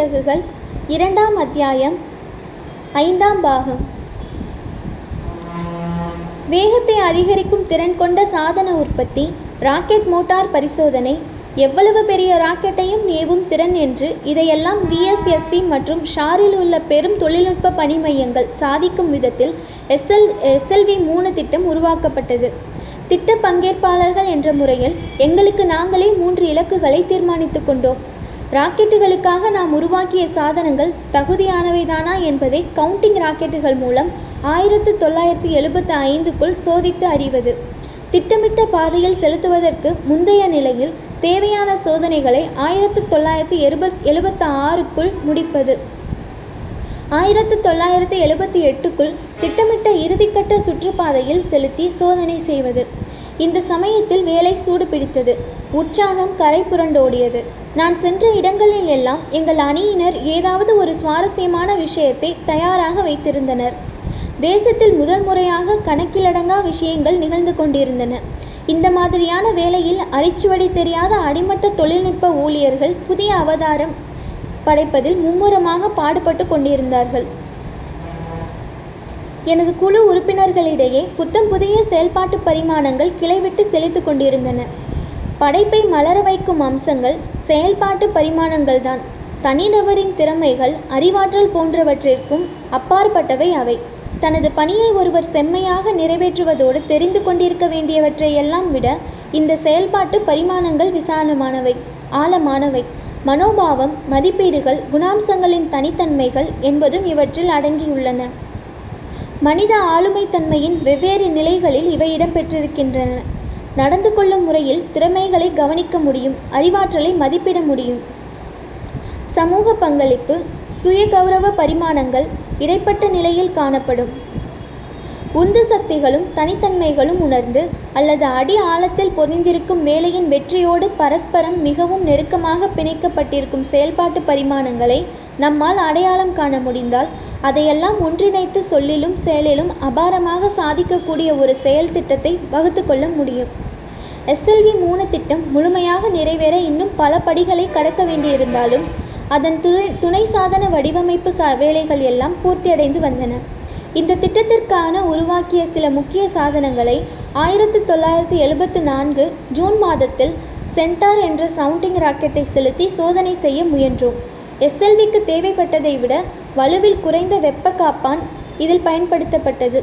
சிறகுகள் இரண்டாம் அத்தியாயம் ஐந்தாம் பாகம். வேகத்தை அதிகரிக்கும் திறன் கொண்ட சாதன உற்பத்தி ராக்கெட் மோட்டார் பரிசோதனை எவ்வளவு பெரிய ராக்கெட்டையும் ஏவும் திறன் என்று இதையெல்லாம் விஎஸ்எஸ்சி மற்றும் ஷாரில் உள்ள பெரும் தொழில்நுட்ப பணி மையங்கள் சாதிக்கும் விதத்தில் எஸ்எல் எஸ்எல்வி மூணு திட்டம் உருவாக்கப்பட்டது. திட்ட பங்கேற்பாளர்கள் என்ற முறையில் எங்களுக்கு நாங்களே மூன்று இலக்குகளை தீர்மானித்து கொண்டோம். ராக்கெட்டுகளுக்காக நாம் உருவாக்கிய சாதனங்கள் தகுதியானவைதானா என்பதை கவுண்டிங் ராக்கெட்டுகள் மூலம் ஆயிரத்து தொள்ளாயிரத்தி எழுபத்து ஐந்துக்குள் சோதித்து அறிவது. திட்டமிட்ட பாதையில் செலுத்துவதற்கு முந்தைய நிலையில் தேவையான சோதனைகளை ஆயிரத்து தொள்ளாயிரத்தி எழுபத் எழுபத்து ஆறுக்குள் முடிப்பது. ஆயிரத்து தொள்ளாயிரத்து எழுபத்தி எட்டுக்குள் திட்டமிட்ட இறுதிக்கட்ட சுற்றுப்பாதையில் செலுத்தி சோதனை செய்வது. இந்த சமயத்தில் வேலை சூடு பிடித்தது. உற்சாகம் கரை புரண்டோடியது. நான் சென்ற இடங்களில் எல்லாம் எங்கள் அணியினர் ஏதாவது ஒரு சுவாரஸ்யமான விஷயத்தை தயாராக வைத்திருந்தனர். தேசத்தில் முதல் முறையாக கணக்கிலடங்கா விஷயங்கள் நிகழ்ந்து கொண்டிருந்தன. இந்த மாதிரியான வேளையில் அரிச்சுவடி தெரியாத அடிமட்ட தொழில்நுட்ப ஊழியர்கள் புதிய அவதாரம் படைப்பதில் மும்முரமாக பாடுபட்டு கொண்டிருந்தார்கள். எனது குழு உறுப்பினர்களிடையே புத்தம் புதிய செயல்பாட்டு பரிமாணங்கள் கிளைவிட்டு செழித்து கொண்டிருந்தன. படைப்பை மலர வைக்கும் அம்சங்கள் செயல்பாட்டு பரிமாணங்கள்தான். தனிநபரின் திறமைகள் அறிவாற்றல் போன்றவற்றிற்கும் அப்பாற்பட்டவை அவை. தனது பணியை ஒருவர் செம்மையாக நிறைவேற்றுவதோடு தெரிந்து கொண்டிருக்க வேண்டியவற்றை எல்லாம் விட இந்த செயல்பாட்டு பரிமாணங்கள் விசாலமானவை ஆழமானவை. மனோபாவம் மதிப்பீடுகள் குணாம்சங்களின் தனித்தன்மைகள் என்பதும் இவற்றில் அடங்கியுள்ளன. மனித ஆளுமைத்தன்மையின் வெவ்வேறு நிலைகளில் இவை இடம்பெற்றிருக்கின்றன. நடந்து கொள்ளும் முறையில் திறமைகளை கவனிக்க முடியும் அறிவாற்றலை மதிப்பிட முடியும். சமூக பங்களிப்பு சுய கௌரவ பரிமாணங்கள் இடைப்பட்ட நிலையில் காணப்படும். உந்து சக்திகளும் தனித்தன்மைகளும் உணர்ந்து அல்லது அடி ஆழத்தில் பொதிந்திருக்கும் வேலையின் வெற்றியோடு பரஸ்பரம் மிகவும் நெருக்கமாக பிணைக்கப்பட்டிருக்கும் செயல்பாட்டு பரிமாணங்களை நம்மால் அடையாளம் காண முடிந்தால் அதையெல்லாம் ஒன்றிணைத்து சொல்லிலும் செயலிலும் அபாரமாக சாதிக்கக்கூடிய ஒரு செயல் திட்டத்தை வகுத்து கொள்ள முடியும். எஸ்எல்வி மூணு திட்டம் முழுமையாக நிறைவேற இன்னும் பல படிகளை கடக்க வேண்டியிருந்தாலும் அதன் துணை துணை சாதன வடிவமைப்பு சா வேலைகள் எல்லாம் பூர்த்தியடைந்து வந்தன. இந்த திட்டத்திற்கான உருவாக்கிய சில முக்கிய சாதனங்களை ஆயிரத்தி தொள்ளாயிரத்தி எழுபத்து நான்கு ஜூன் மாதத்தில் சென்டார் என்ற சவுண்டிங் ராக்கெட்டை செலுத்தி சோதனை செய்ய முயன்றோம். எஸ்எல்விக்கு தேவைப்பட்டதை விட வலுவில் குறைந்த வெப்ப காப்பான் இதில் பயன்படுத்தப்பட்டது.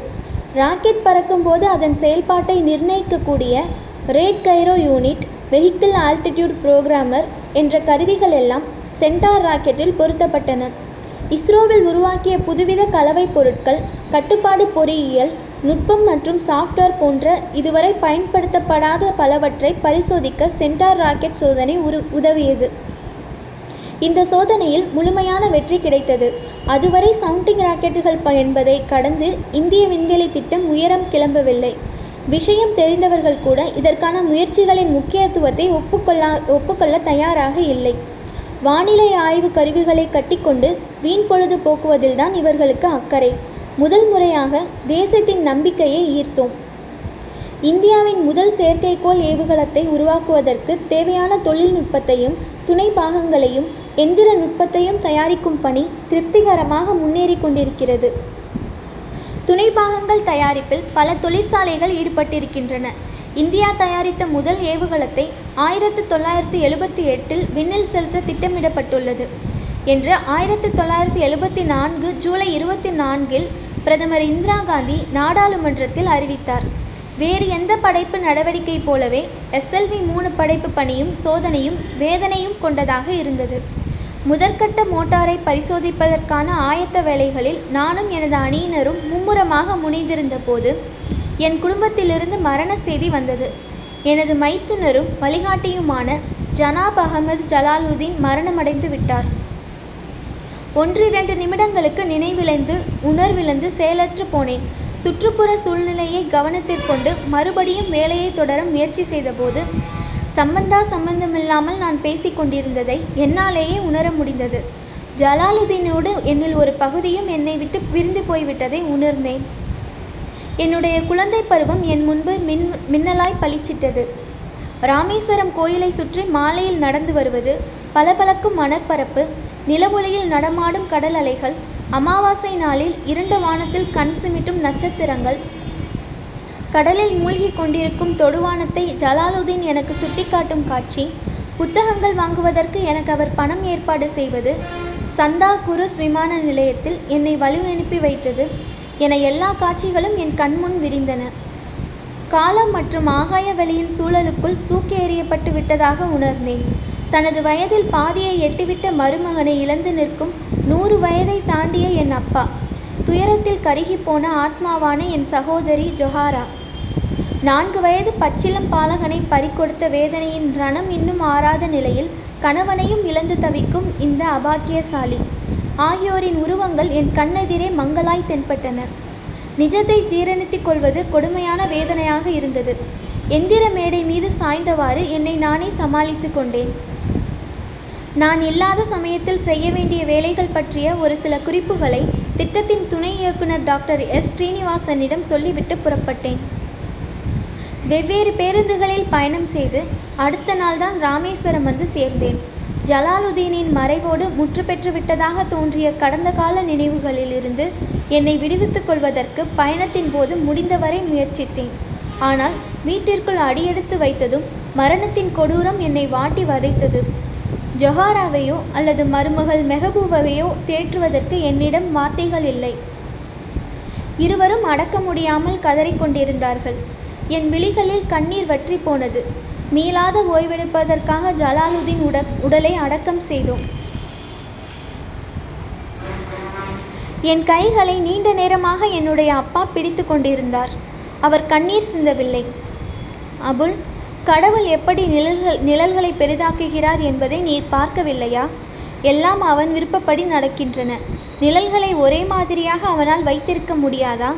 ராக்கெட் பறக்கும்போது அதன் செயல்பாட்டை நிர்ணயிக்கக்கூடிய rate gyro unit vehicle altitude programmer என்ற கருவிகள் எல்லாம் சென்டார் ராக்கெட்டில் பொருத்தப்பட்டன. இஸ்ரோவில் உருவாக்கிய புதுவித கலவை பொருட்கள் கட்டுப்பாடு பொறியியல் நுட்பம் மற்றும் சாஃப்ட்வேர் போன்ற இதுவரை பயன்படுத்தப்படாத பலவற்றை பரிசோதிக்க சென்டார் ராக்கெட் சோதனை உரு உதவியது. இந்த சோதனையில் முழுமையான வெற்றி கிடைத்தது. அதுவரை சவுண்டிங் ராக்கெட்டுகள் என்பதை கடந்து இந்திய விண்வெளி திட்டம் உயரம் கிளம்பவில்லை. விஷயம் தெரிந்தவர்கள் கூட இதற்கான முயற்சிகளின் முக்கியத்துவத்தை ஒப்புக்கொள்ளா ஒப்புக்கொள்ள தயாராக இல்லை. வானிலை ஆய்வு கருவிகளை கட்டிக்கொண்டு வீண் பொழுது போக்குவதில்தான் இவர்களுக்கு அக்கறை. முதல் முறையாக தேசத்தின் நம்பிக்கையை ஈர்த்தோம். இந்தியாவின் முதல் செயற்கைக்கோள் ஏவுகணத்தை உருவாக்குவதற்கு தேவையான தொழில்நுட்பத்தையும் துணை பாகங்களையும் எந்திர நுட்பத்தையும் தயாரிக்கும் பணி திருப்திகரமாக முன்னேறி கொண்டிருக்கிறது. துணை பாகங்கள் தயாரிப்பில் பல தொழிற்சாலைகள் ஈடுபட்டிருக்கின்றன. இந்தியா தயாரித்த முதல் ஏவுகலத்தை ஆயிரத்து தொள்ளாயிரத்து எழுபத்தி எட்டில் விண்ணில் செலுத்த திட்டமிடப்பட்டுள்ளது என்று ஆயிரத்து தொள்ளாயிரத்து எழுபத்தி நான்கு ஜூலை இருபத்தி நான்கில் பிரதமர் இந்திரா காந்தி நாடாளுமன்றத்தில் அறிவித்தார். வேறு எந்த படைப்பு நடவடிக்கை போலவே எஸ்எல்வி மூணு படைப்பு பணியும் சோதனையும் வேதனையும் கொண்டதாக இருந்தது. முதற்கட்ட மோட்டாரை பரிசோதிப்பதற்கான ஆயத்த வேலைகளில் நானும் எனது அணியினரும் மும்முரமாக முனைந்திருந்த போது என் குடும்பத்திலிருந்து மரண செய்தி வந்தது. எனது மைத்துனரும் வழிகாட்டியுமான ஜனாப் அகமது ஜலாலுதீன் மரணமடைந்து விட்டார். ஒன்றிரண்டு நிமிடங்களுக்கு நினைவிழந்து உணர்விழந்து செயலற்று போனேன். சுற்றுப்புற சூழ்நிலையை கவனத்திற்கொண்டு மறுபடியும் வேலையை தொடர முயற்சி செய்தபோது சம்பந்தா சம்பந்தமில்லாமல் நான் பேசிக்கொண்டிருந்ததை என்னாலேயே உணர முடிந்தது. ஜலாலுதீனோடு என்னில் ஒரு பகுதியும் என்னை விட்டு பிரிந்து போய்விட்டதை உணர்ந்தேன். என்னுடைய குழந்தை பருவம் என் முன்பு மின் மின்னலாய் பளிச்சிட்டது. ராமேஸ்வரம் கோயிலை சுற்றி மாலையில் நடந்து வருவது பளபளக்கும் மணற்பரப்பு நிலவொளியில் நடமாடும் கடல் அலைகள் அமாவாசை நாளில் இருண்ட வானத்தில் கண் சிமிட்டும் நட்சத்திரங்கள் கடலில் மூழ்கி கொண்டிருக்கும் தொடுவானத்தை ஜலாலுதீன் எனக்கு சுட்டிக்காட்டும் காட்சி புத்தகங்கள் வாங்குவதற்கு எனக்கு அவர் பணம் ஏற்பாடு செய்வது சந்தா குருஸ் விமான நிலையத்தில் என்னை வழி அனுப்பி வைத்தது என எல்லா காட்சிகளும் என் கண்முன் விரிந்தன. காலம் மற்றும் ஆகாய வெளியின் சூழலுக்குள் தூக்கி எறியப்பட்டு விட்டதாக உணர்ந்தேன். தனது வயதில் பாதியை எட்டிவிட்ட மருமகனை இழந்து நிற்கும் நூறு வயதை தாண்டிய என் அப்பா. துயரத்தில் கருகிப்போன ஆத்மாவான என் சகோதரி ஜொஹாரா. நான்கு வயது பச்சிலம் பாலகனை பறிகொடுத்த வேதனையின் ரணம் இன்னும் ஆறாத நிலையில் கணவனையும் இழந்து தவிக்கும் இந்த அபாக்கியசாலி. ஆகியோரின் உருவங்கள் என் கண்ணெதிரே மங்களாய் தென்பட்டன. நிஜத்தை ஜீரணித்துக் கொள்வது கொடுமையான வேதனையாக இருந்தது. எந்திர மேடை மீது சாய்ந்தவாறு என்னை நானே சமாளித்து கொண்டேன். நான் இல்லாத சமயத்தில் செய்ய வேண்டிய வேலைகள் பற்றிய ஒரு சில குறிப்புகளை திட்டத்தின் துணை இயக்குனர் டாக்டர் எஸ். ஸ்ரீனிவாசனிடம் சொல்லிவிட்டு புறப்பட்டேன். வெவ்வேறு பேருந்துகளில் பயணம் செய்து அடுத்த நாள்தான் ராமேஸ்வரம் வந்து சேர்ந்தேன். ஜலாலுதீனின் மறைவோடு முற்றுப்பெற்று விட்டதாக தோன்றிய கடந்த கால நினைவுகளிலிருந்து என்னை விடுவித்துக் கொள்வதற்கு பயணத்தின் போது முடிந்தவரை முயற்சித்தேன். ஆனால் வீட்டிற்குள் அடியெடுத்து வைத்ததும் மரணத்தின் கொடூரம் என்னை வாட்டி வதைத்தது. ஜொஹாராவையோ அல்லது மருமகள் மெஹபூபாவையோ தேற்றுவதற்கு என்னிடம் வார்த்தைகள் இல்லை. இருவரும் அடக்க முடியாமல் கதறிக்கொண்டிருந்தார்கள் என் விழிகளில் கண்ணீர் வற்றி போனது. மீளாத ஓய்வெடுப்பதற்காக ஜலாலுதீன் உட உடலை அடக்கம் செய்தோம். என் கைகளை நீண்ட நேரமாக என்னுடைய அப்பா பிடித்து கொண்டிருந்தார். அவர் கண்ணீர் சிந்தவில்லை. அபுல் கடவுள் எப்படி நிழல்கள் நிழல்களை பெரிதாக்குகிறார் என்பதை நீர் பார்க்கவில்லையா? எல்லாம் அவன் விருப்பப்படி நடக்கின்றன. நிழல்களை ஒரே மாதிரியாக அவனால் வைத்திருக்க முடியாதா?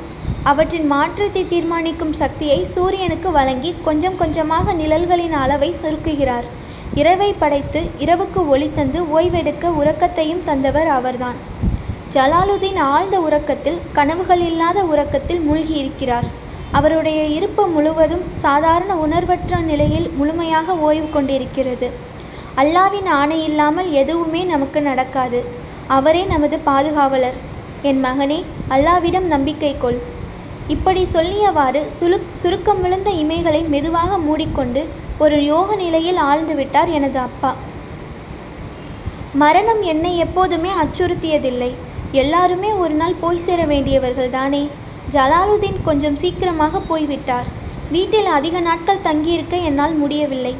அவற்றின் மாற்றத்தை தீர்மானிக்கும் சக்தியை சூரியனுக்கு வழங்கி கொஞ்சம் கொஞ்சமாக நிழல்களின் அளவை சுருக்குகிறார். இரவை படைத்து இரவுக்கு ஒளி தந்து ஓய்வெடுக்க உறக்கத்தையும் தந்தவர் அவர்தான். ஜலாலுதீன் ஆழ்ந்த உறக்கத்தில் கனவுகள் இல்லாத உறக்கத்தில் மூழ்கி இருக்கிறார் அவருடைய இருப்பு முழுவதும் சாதாரண உணர்வற்ற நிலையில் முழுமையாக ஓய்வு கொண்டிருக்கிறது. அல்லாவின் ஆணை இல்லாமல் எதுவுமே நமக்கு நடக்காது. அவரே நமது பாதுகாவலர். என் மகனே அல்லாவிடம் நம்பிக்கை கொள். இப்படி சொல்லியவாறு சுரு சுருக்கம் விழுந்த இமைகளை மெதுவாக மூடிக்கொண்டு ஒரு யோக நிலையில் ஆழ்ந்து விட்டார் எனது அப்பா. மரணம் என்னை எப்போதுமே அச்சுறுத்தியதில்லை. எல்லாருமே ஒரு நாள் போய் சேர வேண்டியவர்கள் தானே. ஜலாலுதீன் கொஞ்சம் சீக்கிரமாக போய்விட்டார். வீட்டில் அதிக நாட்கள் தங்கியிருக்க என்னால் முடியவில்லை.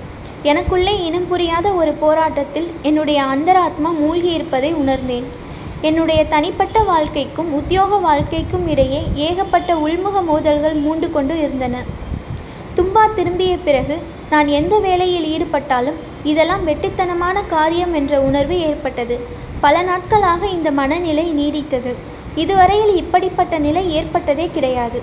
எனக்குள்ளே இனம் புரியாத ஒரு போராட்டத்தில் என்னுடைய அந்தராத்மா மூழ்கியிருப்பதை உணர்ந்தேன். என்னுடைய தனிப்பட்ட வாழ்க்கைக்கும் உத்தியோக வாழ்க்கைக்கும் இடையே ஏகப்பட்ட உள்முக மோதல்கள் மூண்டு கொண்டு இருந்தன. தும்பா திரும்பிய பிறகு நான் எந்த வேலையில் ஈடுபட்டாலும் இதெல்லாம் வெட்டித்தனமான காரியம் என்ற உணர்வு ஏற்பட்டது. பல நாட்களாக இந்த மனநிலை நீடித்தது. இதுவரையில் இப்படிப்பட்ட நிலை ஏற்பட்டதே கிடையாது.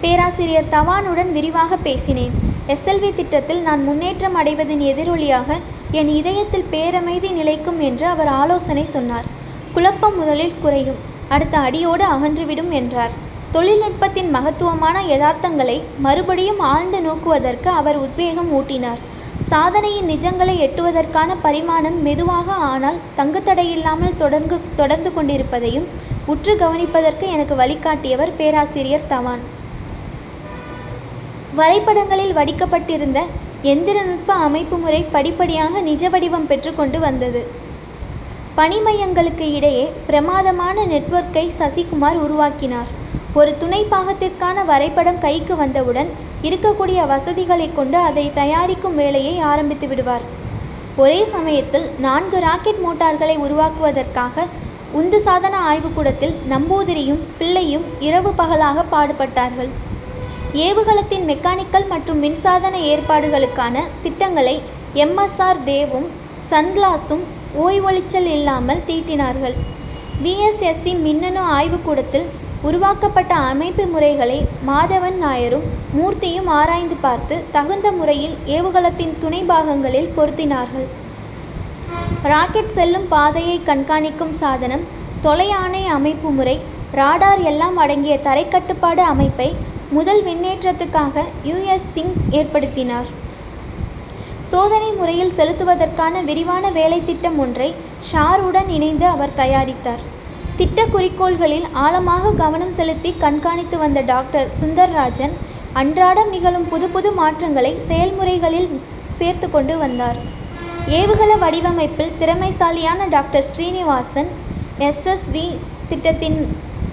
பேராசிரியர் தவானுடன் விரிவாக பேசினேன். எஸ்எல்வி திட்டத்தில் நான் முன்னேற்றம் அடைவதன் எதிரொலியாக என் இதயத்தில் பேரமைதி நிலைக்கும் என்று அவர் ஆலோசனை சொன்னார். குழப்பம் முதலில் குறையும். அடுத்த அடியோடு அகன்றுவிடும் என்றார். தொழில்நுட்பத்தின் மகத்துவமான யதார்த்தங்களை மறுபடியும் ஆழ்ந்து நோக்குவதற்கு அவர் உத்வேகம் ஊட்டினார். சாதனையின் நிஜங்களை எட்டுவதற்கான பரிமாணம் மெதுவாக ஆனால் தங்குத்தடையில்லாமல் தொடர்ந்து தொடர்ந்து கொண்டிருப்பதையும் உற்று கவனிப்பதற்கு எனக்கு வழிகாட்டியவர் பேராசிரியர் தவான். வரைபடங்களில் வடிக்கப்பட்டிருந்த எந்திரநுட்ப அமைப்பு முறை படிப்படியாக நிஜ வடிவம் பெற்றுக்கொண்டு வந்தது. பணிமையங்களுக்கு இடையே பிரமாதமான நெட்வொர்க்கை சசிகுமார் உருவாக்கினார். ஒரு துணை பாகத்திற்கான வரைபடம் கைக்கு வந்தவுடன் இருக்கக்கூடிய வசதிகளை கொண்டு அதை தயாரிக்கும் வேலையை ஆரம்பித்து விடுவார். ஒரே சமயத்தில் நான்கு ராக்கெட் மோட்டார்களை உருவாக்குவதற்காக உந்து சாதன ஆய்வுக்கூடத்தில் நம்பூதிரியும் பிள்ளையும் இரவு பகலாக பாடுபட்டார்கள். ஏவுகலத்தின் மெக்கானிக்கல் மற்றும் மின்சாதன ஏற்பாடுகளுக்கான திட்டங்களை எம்எஸ்ஆர் தேவும் சந்த்லாஸும் ஓய்வொளிச்சல் இல்லாமல் தீட்டினார்கள். விஎஸ்எஸ்சி மின்னணு ஆய்வுக்கூடத்தில் உருவாக்கப்பட்ட அமைப்பு முறைகளை மாதவன் நாயரும் மூர்த்தியும் ஆராய்ந்து பார்த்து தகுந்த முறையில் ஏவுகலத்தின் துணை பாகங்களில் பொருத்தினார்கள். ராக்கெட் செல்லும் பாதையை கண்காணிக்கும் சாதனம் தொலையானை அமைப்பு முறை ராடார் எல்லாம் அடங்கிய தரைக்கட்டுப்பாடு அமைப்பை முதல் விண்ணேற்றத்துக்காக யுஎஸ் சிங் ஏற்படுத்தினார். சோதனை முறையில் செலுத்துவதற்கான விரிவான வேலை திட்டம் ஒன்றை ஷாருடன் இணைந்து அவர் தயாரித்தார். திட்ட குறிக்கோள்களில் ஆழமாக கவனம் செலுத்தி கண்காணித்து வந்த டாக்டர் சுந்தர்ராஜன் அன்றாடம் நிகழும் புது புது மாற்றங்களை செயல்முறைகளில் சேர்த்து கொண்டு வந்தார். ஏவுகல வடிவமைப்பில் திறமைசாலியான டாக்டர் ஸ்ரீனிவாசன் எஸ்எஸ்வி திட்டத்தின்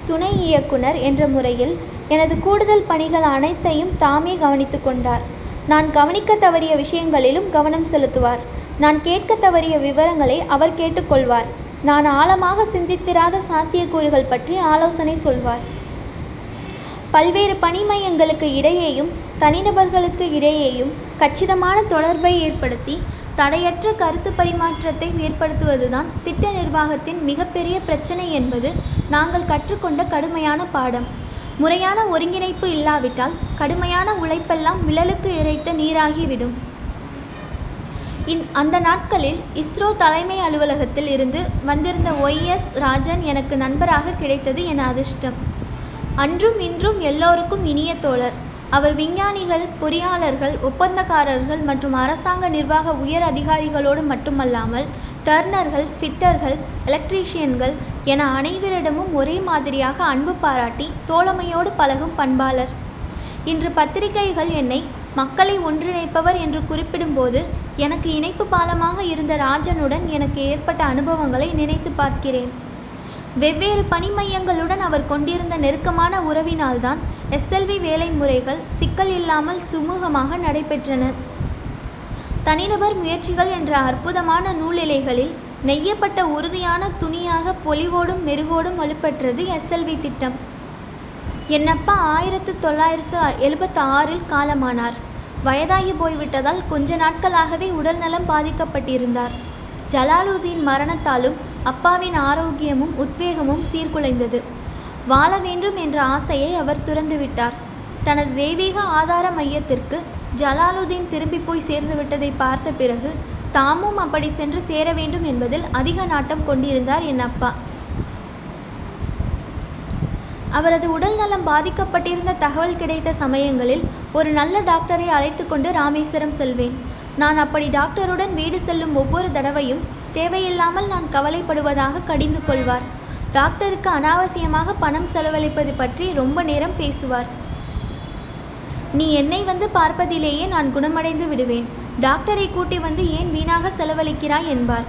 துணை இயக்குனர் என்ற முறையில் எனது கூடுதல் பணிகள் அனைத்தையும் தாமே கவனித்து கொண்டார். நான் கவனிக்க தவறிய விஷயங்களிலும் கவனம் செலுத்துவார். நான் கேட்க தவறிய விவரங்களை அவர் கேட்டுக்கொள்வார். நான் ஆழமாக சிந்தித்திராத சாத்தியக்கூறுகள் பற்றி ஆலோசனை சொல்வார். பல்வேறு பணி மையங்களுக்கு இடையேயும் தனிநபர்களுக்கு இடையேயும் கச்சிதமான தொடர்பை ஏற்படுத்தி தடையற்ற கருத்து பரிமாற்றத்தை ஏற்படுத்துவதுதான் திட்ட நிர்வாகத்தின் மிகப்பெரிய பிரச்சனை என்பது நாங்கள் கற்றுக்கொண்ட கடுமையான பாடம். முறையான ஒருங்கிணைப்பு இல்லாவிட்டால் கடுமையான உழைப்பெல்லாம் விழலுக்கு இறைத்த நீராகிவிடும். இந் அந்த நாட்களில் இஸ்ரோ தலைமை அலுவலகத்தில் இருந்து வந்திருந்த ஒய்எஸ் ராஜன் எனக்கு நண்பராக கிடைத்தது என் அதிர்ஷ்டம். அன்றும் இன்றும் எல்லோருக்கும் இனிய தோழர். அவர் விஞ்ஞானிகள் பொறியாளர்கள் ஒப்பந்தக்காரர்கள் மற்றும் அரசாங்க நிர்வாக உயர் அதிகாரிகளோடு மட்டுமல்லாமல் டர்னர்கள் ஃபிட்டர்கள் எலக்ட்ரீஷியன்கள் என அனைவரிடமும் ஒரே மாதிரியாக அன்பு பாராட்டி தோழமையோடு பழகும் பண்பாளர். இன்று பத்திரிகைகள் என்னை மக்களை ஒன்றிணைப்பவர் என்று குறிப்பிடும்போது எனக்கு இணைப்பு பாலமாக இருந்த ராஜனுடன் எனக்கு ஏற்பட்ட அனுபவங்களை நினைத்து பார்க்கிறேன். வெவ்வேறு பணி மையங்களுடன் அவர் கொண்டிருந்த நெருக்கமான உறவினால்தான் எஸ்எல்வி வேலை முறைகள் சிக்கல் இல்லாமல் சுமூகமாக நடைபெற்றன. தனிநபர் முயற்சிகள் என்ற அற்புதமான நூலிலைகளில் நெய்யப்பட்ட உறுதியான துணியாக பொலிவோடும் மெருகோடும் வலுப்பெற்றது எஸ்எல்வி திட்டம். என்னப்பா ஆயிரத்து தொள்ளாயிரத்து எழுபத்தி ஆறில் காலமானார். வயதாகி போய்விட்டதால் கொஞ்ச நாட்களாகவே உடல்நலம் பாதிக்கப்பட்டிருந்தார். ஜலாலுதீன் மரணத்தாலும் அப்பாவின் ஆரோக்கியமும் உத்வேகமும் சீர்குலைந்தது. வாழ வேண்டும் என்ற ஆசையை அவர் துறந்துவிட்டார். தனது தெய்வீக ஆதார மையத்திற்கு ஜலாலுதீன் திரும்பி போய் சேர்ந்து விட்டதை பார்த்த பிறகு தாமும் அப்படி சென்று சேர வேண்டும் என்பதில் அதிக நாட்டம் கொண்டிருந்தார் என் அப்பா. அவரது உடல் நலம் பாதிக்கப்பட்டிருந்த தகவல் கிடைத்த சமயங்களில் ஒரு நல்ல டாக்டரை அழைத்து கொண்டு ராமேஸ்வரம் செல்வேன். நான் அப்படி டாக்டருடன் வீடு செல்லும் ஒவ்வொரு தடவையும் தேவையில்லாமல் நான் கவலைப்படுவதாக கடிந்து கொள்வார். டாக்டருக்கு அனாவசியமாக பணம் செலவழிப்பது பற்றி ரொம்ப நேரம் பேசுவார். நீ என்னை வந்து பார்ப்பதிலேயே நான் குணமடைந்து விடுவேன். டாக்டரை கூட்டி வந்து ஏன் வீணாக செலவழிக்கிறாய் என்பார்.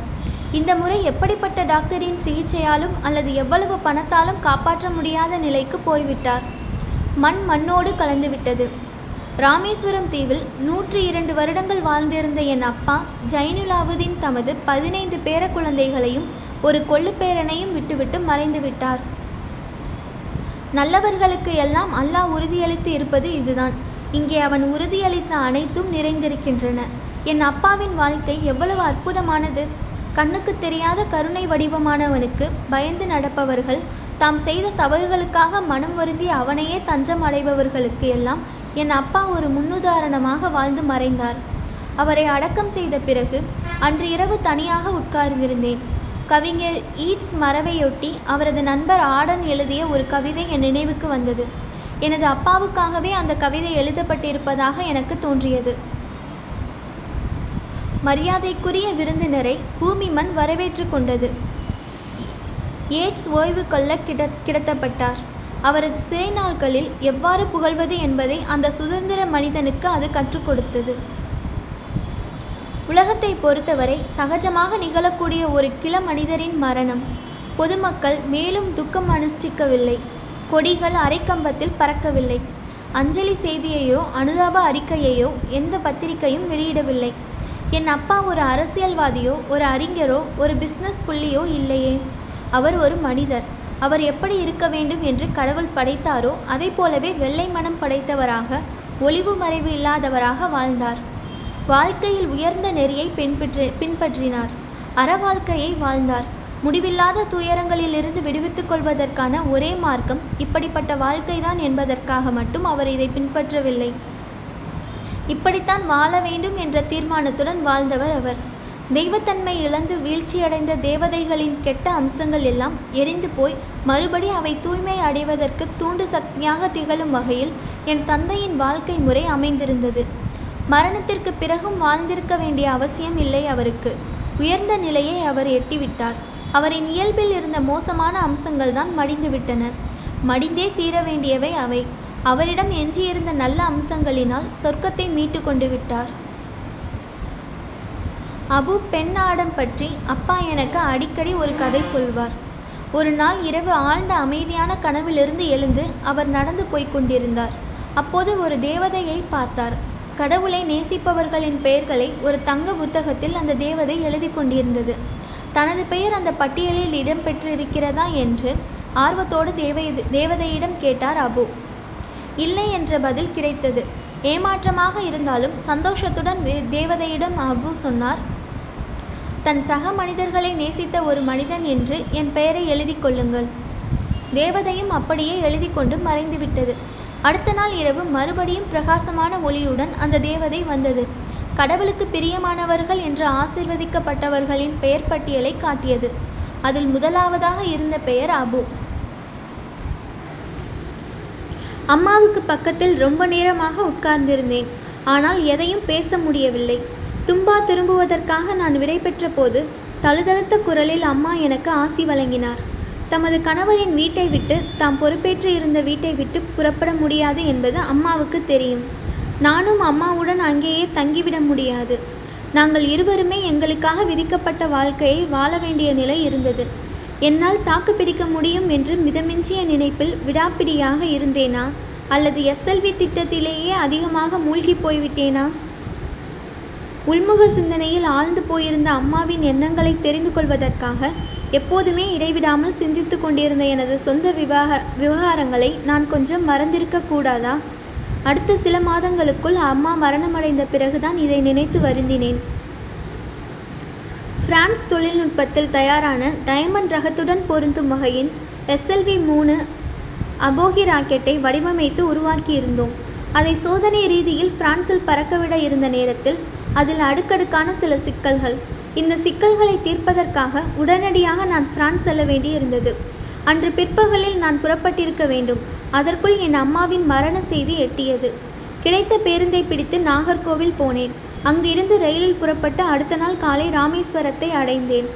இந்த முறை எப்படிப்பட்ட டாக்டரின் சிகிச்சையாலும் அல்லது எவ்வளவு பணத்தாலும் காப்பாற்ற முடியாத நிலைக்கு போய்விட்டார். மண் மண்ணோடு கலந்துவிட்டது. ராமேஸ்வரம் தீவில் நூற்றி இரண்டு வருடங்கள் வாழ்ந்திருந்த என் அப்பா ஜைனுலாவுதீன் தமது பதினைந்து பேர குழந்தைகளையும் ஒரு கொள்ளுப்பேரனையும் விட்டுவிட்டு மறைந்து விட்டார். நல்லவர்களுக்கு எல்லாம் அல்லாஹ் உறுதியளித்து இருப்பது இதுதான். இங்கே அவன் உறுதியளித்த அனைத்தும் நிறைந்திருக்கின்றன. என் அப்பாவின் வாழ்க்கை எவ்வளவு அற்புதமானது. கண்ணுக்கு தெரியாத கருணை வடிவமானவனுக்கு பயந்து நடப்பவர்கள் தாம் செய்த தவறுகளுக்காக மனம் வருந்தி அவனையே தஞ்சம் அடைபவர்களுக்கு எல்லாம் என் அப்பா ஒரு முன்னுதாரணமாக வாழ்ந்து மறைந்தார். அவரை அடக்கம் செய்த பிறகு அன்று இரவு தனியாக உட்கார்ந்திருந்தேன். கவிஞர் ஈட்ஸ் மரவையொட்டி அவரது நண்பர் ஆடன் எழுதிய ஒரு கவிதை என் நினைவுக்கு வந்தது. எனது அப்பாவுக்காகவே அந்த கவிதை எழுதப்பட்டிருப்பதாக எனக்கு தோன்றியது. மரியாதைக்குரிய விருந்தினரை பூமி மண் வரவேற்று கொண்டது. ஏட்ஸ் ஓய்வு கொள்ள கிட கிடத்தப்பட்டார். அவரது சிறை நாட்களில் எவ்வாறு புகழ்வது என்பதை அந்த சுதந்திர மனிதனுக்கு அது கற்றுக் கொடுத்தது. உலகத்தை பொறுத்தவரை சகஜமாக நிகழக்கூடிய ஒரு கிள மனிதரின் மரணம். பொதுமக்கள் மேலும் துக்கம் அனுஷ்டிக்கவில்லை. கொடிகள் அரைக்கம்பத்தில் பறக்கவில்லை. அஞ்சலி செய்தியையோ அனுதாப அறிக்கையையோ எந்த பத்திரிகையும் வெளியிடவில்லை. என் அப்பா ஒரு அரசியல்வாதியோ ஒரு அறிஞரோ ஒரு பிஸ்னஸ் புள்ளியோ இல்லையே. அவர் ஒரு மனிதர். அவர் எப்படி இருக்க வேண்டும் என்று கடவுள் படைத்தாரோ அதை போலவே வெள்ளை மனம் படைத்தவராக ஒளிவு மறைவு இல்லாதவராக வாழ்ந்தார். வாழ்க்கையில் உயர்ந்த நெறியை பின்பற்றி பின்பற்றினார். அற வாழ்க்கையை வாழ்ந்தார். முடிவில்லாத துயரங்களிலிருந்து விடுவித்துக் கொள்வதற்கான ஒரே மார்க்கம் இப்படிப்பட்ட வாழ்க்கைதான் என்பதற்காக மட்டும் அவர் இதை பின்பற்றவில்லை. இப்படித்தான் வாழ வேண்டும் என்ற தீர்மானத்துடன் வாழ்ந்தவர் அவர். தெய்வத்தன்மை இழந்து வீழ்ச்சியடைந்த தேவதைகளின் கெட்ட அம்சங்கள் எல்லாம் எரிந்து போய் மறுபடி அவை தூய்மை அடைவதற்கு தூண்டு சக்தியாக திகழும் வகையில் என் தந்தையின் வாழ்க்கை முறை அமைந்திருந்தது. மரணத்திற்கு பிறகும் வாழ்ந்திருக்க வேண்டிய அவசியம் இல்லை அவருக்கு. உயர்ந்த நிலையை அவர் எட்டிவிட்டார். அவரின் இயல்பில் இருந்த மோசமான அம்சங்கள் தான் மடிந்துவிட்டன. மடிந்தே தீர வேண்டியவை அவை. அவரிடம் எஞ்சியிருந்த நல்ல அம்சங்களினால் சொர்க்கத்தை மீட்டு கொண்டு விட்டார். அபு பெண் ஆடம் பற்றி அப்பா எனக்கு அடிக்கடி ஒரு கதை சொல்வார். ஒரு நாள் இரவு ஆழ்ந்த அமைதியான கனவிலிருந்து எழுந்து அவர் நடந்து போய்க் கொண்டிருந்தார். அப்போது ஒரு தேவதையை பார்த்தார். கடவுளை நேசிப்பவர்களின் பெயர்களை ஒரு தங்க புத்தகத்தில் அந்த தேவதை எழுதி கொண்டிருந்தது. தனது பெயர் அந்த பட்டியலில் இடம்பெற்றிருக்கிறதா என்று ஆர்வத்தோடு தேவை தேவதையிடம் கேட்டார் அபு. இல்லை என்ற பதில் கிடைத்தது. ஏமாற்றமாக இருந்தாலும் சந்தோஷத்துடன் வே- தேவதையிடம் அபு சொன்னார் தன் சக மனிதர்களை நேசித்த ஒரு மனிதன் என்று என் பெயரை எழுதி கொள்ளுங்கள் தேவதையும் அப்படியே எழுதி கொண்டு மறைந்துவிட்டது. அடுத்த நாள் இரவு மறுபடியும் பிரகாசமான ஒளியுடன் அந்த தேவதை வந்தது. கடவுளுக்கு பிரியமானவர்கள் என்று ஆசிர்வதிக்கப்பட்டவர்களின் பெயர் பட்டியலை காட்டியது. அதில் முதலாவதாக இருந்த பெயர் அபு. அம்மாவுக்கு பக்கத்தில் ரொம்ப நேரமாக உட்கார்ந்திருந்தேன். ஆனால் எதையும் பேச முடியவில்லை. தும்பா திரும்புவதற்காக நான் விடைபெற்ற போது தழுதழுத்த குரலில் அம்மா எனக்கு ஆசி வழங்கினார். தமது கணவரின் வீட்டை விட்டு தாம் பொறுப்பேற்று இருந்த வீட்டை விட்டு புறப்பட முடியாது என்பது அம்மாவுக்கு தெரியும். நானும் அம்மாவுடன் அங்கேயே தங்கிவிட முடியாது. நாங்கள் இருவருமே எங்களுக்காக விதிக்கப்பட்ட வாழ்க்கையை வாழ வேண்டிய நிலை இருந்தது. என்னால் தாக்கு பிடிக்க முடியும் என்று மிதமிஞ்சிய நினைப்பில் விடாப்பிடியாக இருந்தேனா? அல்லது எஸ்எல்வி திட்டத்திலேயே அதிகமாக மூழ்கி போய்விட்டேனா? உள்முக சிந்தனையில் ஆழ்ந்து போயிருந்த அம்மாவின் எண்ணங்களை தெரிந்து கொள்வதற்காக எப்போதுமே இடைவிடாமல் சிந்தித்து கொண்டிருந்த எனது சொந்த விவகார விவகாரங்களை நான் கொஞ்சம் மறந்திருக்க கூடாதா? அடுத்த சில மாதங்களுக்குள் அம்மா மரணமடைந்த பிறகுதான் இதை நினைத்து வருந்தினேன். பிரான்ஸ் தொழில்நுட்பத்தில் தயாரான டைமண்ட் ரகத்துடன் பொருந்தும் வகையின் எஸ்எல்வி மூணு அபோகி ராக்கெட்டை வடிவமைத்து உருவாக்கியிருந்தோம். அதை சோதனை ரீதியில் பிரான்சில் பறக்கவிட இருந்த நேரத்தில் அதில் அடுக்கடுக்கான சில சிக்கல்கள். இந்த சிக்கல்களை தீர்ப்பதற்காக உடனடியாக நான் பிரான்ஸ் செல்ல வேண்டியிருந்தது. அன்று பிற்பகலில் நான் புறப்பட்டிருக்க வேண்டும். அதற்குள் என் அம்மாவின் மரண செய்தி எட்டியது. கிடைத்த பேருந்தை பிடித்து நாகர்கோவில் போனேன். அங்கிருந்து ரயிலில் புறப்பட்டு அடுத்த நாள் காலை ராமேஸ்வரத்தை அடைந்தேன்.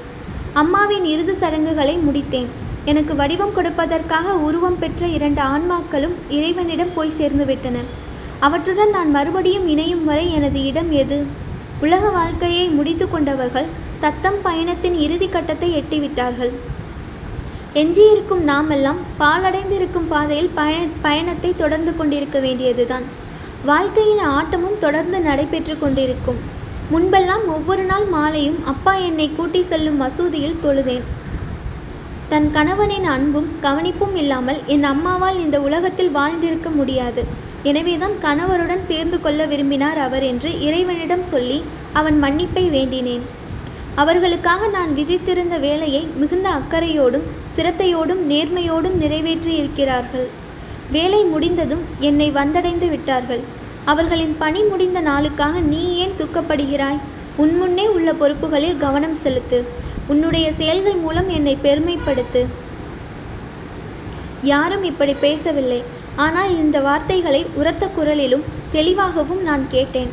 அம்மாவின் இறுதி சடங்குகளை முடித்தேன். எனக்கு வடிவம் கொடுப்பதற்காக உருவம் பெற்ற இரண்டு ஆன்மாக்களும் இறைவனிடம் போய் சேர்ந்துவிட்டன அவற்றுடன் நான் மறுபடியும் இணையும் வரை எனது இடம் எது? உலக வாழ்க்கையை முடித்து கொண்டவர்கள் தத்தம் பயணத்தின் இறுதி கட்டத்தை எட்டிவிட்டார்கள். எஞ்சியிருக்கும் நாமெல்லாம் பாலடைந்திருக்கும் பாதையில் பயண பயணத்தை தொடர்ந்து கொண்டிருக்க வேண்டியதுதான். வாழ்க்கையின் ஆட்டமும் தொடர்ந்து நடைபெற்று கொண்டிருக்கும். முன்பெல்லாம் ஒவ்வொரு நாள் மாலையும் அப்பா என்னை கூட்டி செல்லும் மசூதியில் தொழுதேன். தன் கணவனின் அன்பும் கவனிப்பும் இல்லாமல் என் அம்மாவால் இந்த உலகத்தில் வாழ்ந்திருக்க முடியாது. எனவேதான் கணவருடன் சேர்ந்து கொள்ள விரும்பினார் அவர் என்று இறைவனிடம் சொல்லி அவன் மன்னிப்பை வேண்டினேன். அவர்களுக்காக நான் விதித்திருந்த வேலையை மிகுந்த அக்கறையோடும் சிரத்தையோடும் நேர்மையோடும் நிறைவேற்றி இருக்கிறார்கள். வேலை முடிந்ததும் என்னை வந்தடைந்து விட்டார்கள். அவர்களின் பணி முடிந்த நாளுக்காக நீ ஏன் துக்கப்படுகிறாய்? உன் முன்னே உள்ள பொறுப்புகளில் கவனம் செலுத்து. உன்னுடைய செயல்கள் மூலம் என்னை பெருமைப்படுத்து. யாரும் இப்படி பேசவில்லை. ஆனால் இந்த வார்த்தைகளை உரத்த குரலிலும் தெளிவாகவும் நான் கேட்டேன்.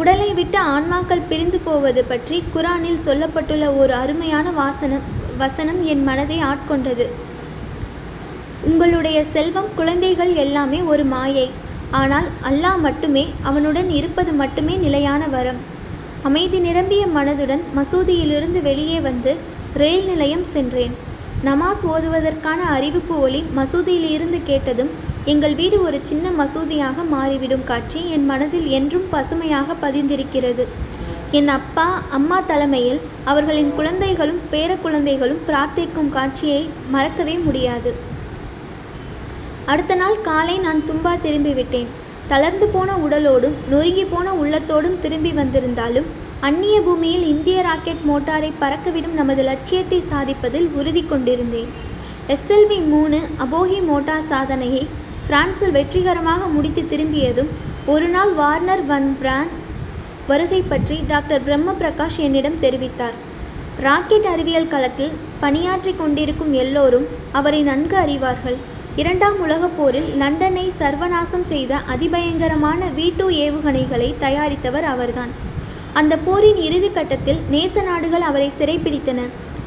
உடலை விட்டு ஆன்மாக்கள் பிரிந்து போவது பற்றி குரானில் சொல்லப்பட்டுள்ள ஒரு அருமையான வாசனம் வசனம் என் மனதை ஆட்கொண்டது. உங்களுடைய செல்வம் குழந்தைகள் எல்லாமே ஒரு மாயை. ஆனால் அல்லாஹ் மட்டுமே அவனுடன் இருப்பது மட்டுமே நிலையான வரம். அமைதி நிரம்பிய மனதுடன் மசூதியிலிருந்து வெளியே வந்து ரயில் நிலையம் சென்றேன். நமாஸ் ஓதுவதற்கான அறிவிப்பு ஒளி மசூதியிலிருந்து கேட்டதும் எங்கள் வீடு ஒரு சின்ன மசூதியாக மாறிவிடும் காட்சி என் மனதில் என்றும் பசுமையாக பதிந்திருக்கிறது. என் அப்பா அம்மா தலைமையில் அவர்களின் குழந்தைகளும் பேர குழந்தைகளும் பிரார்த்திக்கும் காட்சியை மறக்கவே முடியாது. அடுத்த நாள் காலை நான் தும்பா திரும்பிவிட்டேன். தளர்ந்து போன உடலோடும் நொறுங்கி போன உள்ளத்தோடும் திரும்பி வந்திருந்தாலும் அந்நிய பூமியில் இந்திய ராக்கெட் மோட்டாரை பறக்கவிடும் நமது லட்சியத்தை சாதிப்பதில் உறுதி கொண்டிருந்தேன். எஸ்எல்வி மூணு அபோகி மோட்டார் சாதனையை பிரான்சில் வெற்றிகரமாக முடித்து திரும்பியதும் ஒரு நாள் வார்னர் வன் பிரான் வருகை பற்றி டாக்டர் பிரம்ம பிரகாஷ் என்னிடம் தெரிவித்தார். ராக்கெட் அறிவியல் களத்தில் பணியாற்றிக் கொண்டிருக்கும் எல்லோரும் அவரை நன்கு அறிவார்கள். இரண்டாம் உலகப் போரில் லண்டனை சர்வநாசம் செய்த அதிபயங்கரமான வி டூ ஏவுகணைகளை தயாரித்தவர் அவர்தான். அந்த போரின் இறுதி கட்டத்தில் நேச நாடுகள் அவரை சிறைப்பிடித்தன.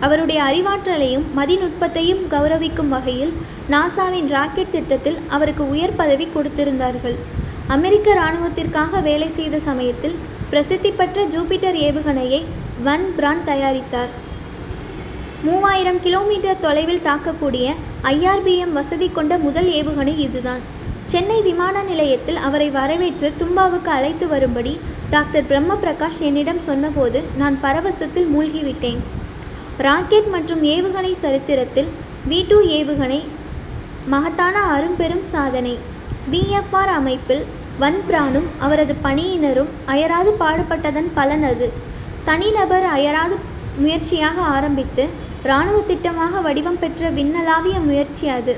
அவருடைய அறிவாற்றலையும் மதிநுட்பத்தையும் கௌரவிக்கும் வகையில் நாசாவின் ராக்கெட் திட்டத்தில் அவருக்கு உயர் பதவி கொடுத்திருந்தார்கள். அமெரிக்க இராணுவத்திற்காக வேலை செய்த சமயத்தில் பிரசித்தி பெற்ற ஜூபிட்டர் ஏவுகணையை வன் பிராண்ட் தயாரித்தார். மூவாயிரம் கிலோமீட்டர் தொலைவில் தாக்கக்கூடிய ஐஆர்பிஎம் வசதி கொண்ட முதல் ஏவுகணை இதுதான். சென்னை விமான நிலையத்தில் அவரை வரவேற்று தும்பாவுக்கு அழைத்து வரும்படி டாக்டர் பிரம்ம பிரகாஷ் என்னிடம் சொன்னபோது நான் பரவசத்தில் மூழ்கிவிட்டேன். ராக்கெட் மற்றும் ஏவுகணை சரித்திரத்தில் வி டூ ஏவுகணை மகத்தான அரும்பெரும் சாதனை. விஎஃப்ஆர் அமைப்பில் வன்பிரானும் அவரது பணியினரும் அயராது பாடுபட்டதன் பலன் அது. தனிநபர் அயராது முயற்சியாக ஆரம்பித்து இராணுவ திட்டமாக வடிவம் பெற்ற விண்ணலாவிய முயற்சி அது.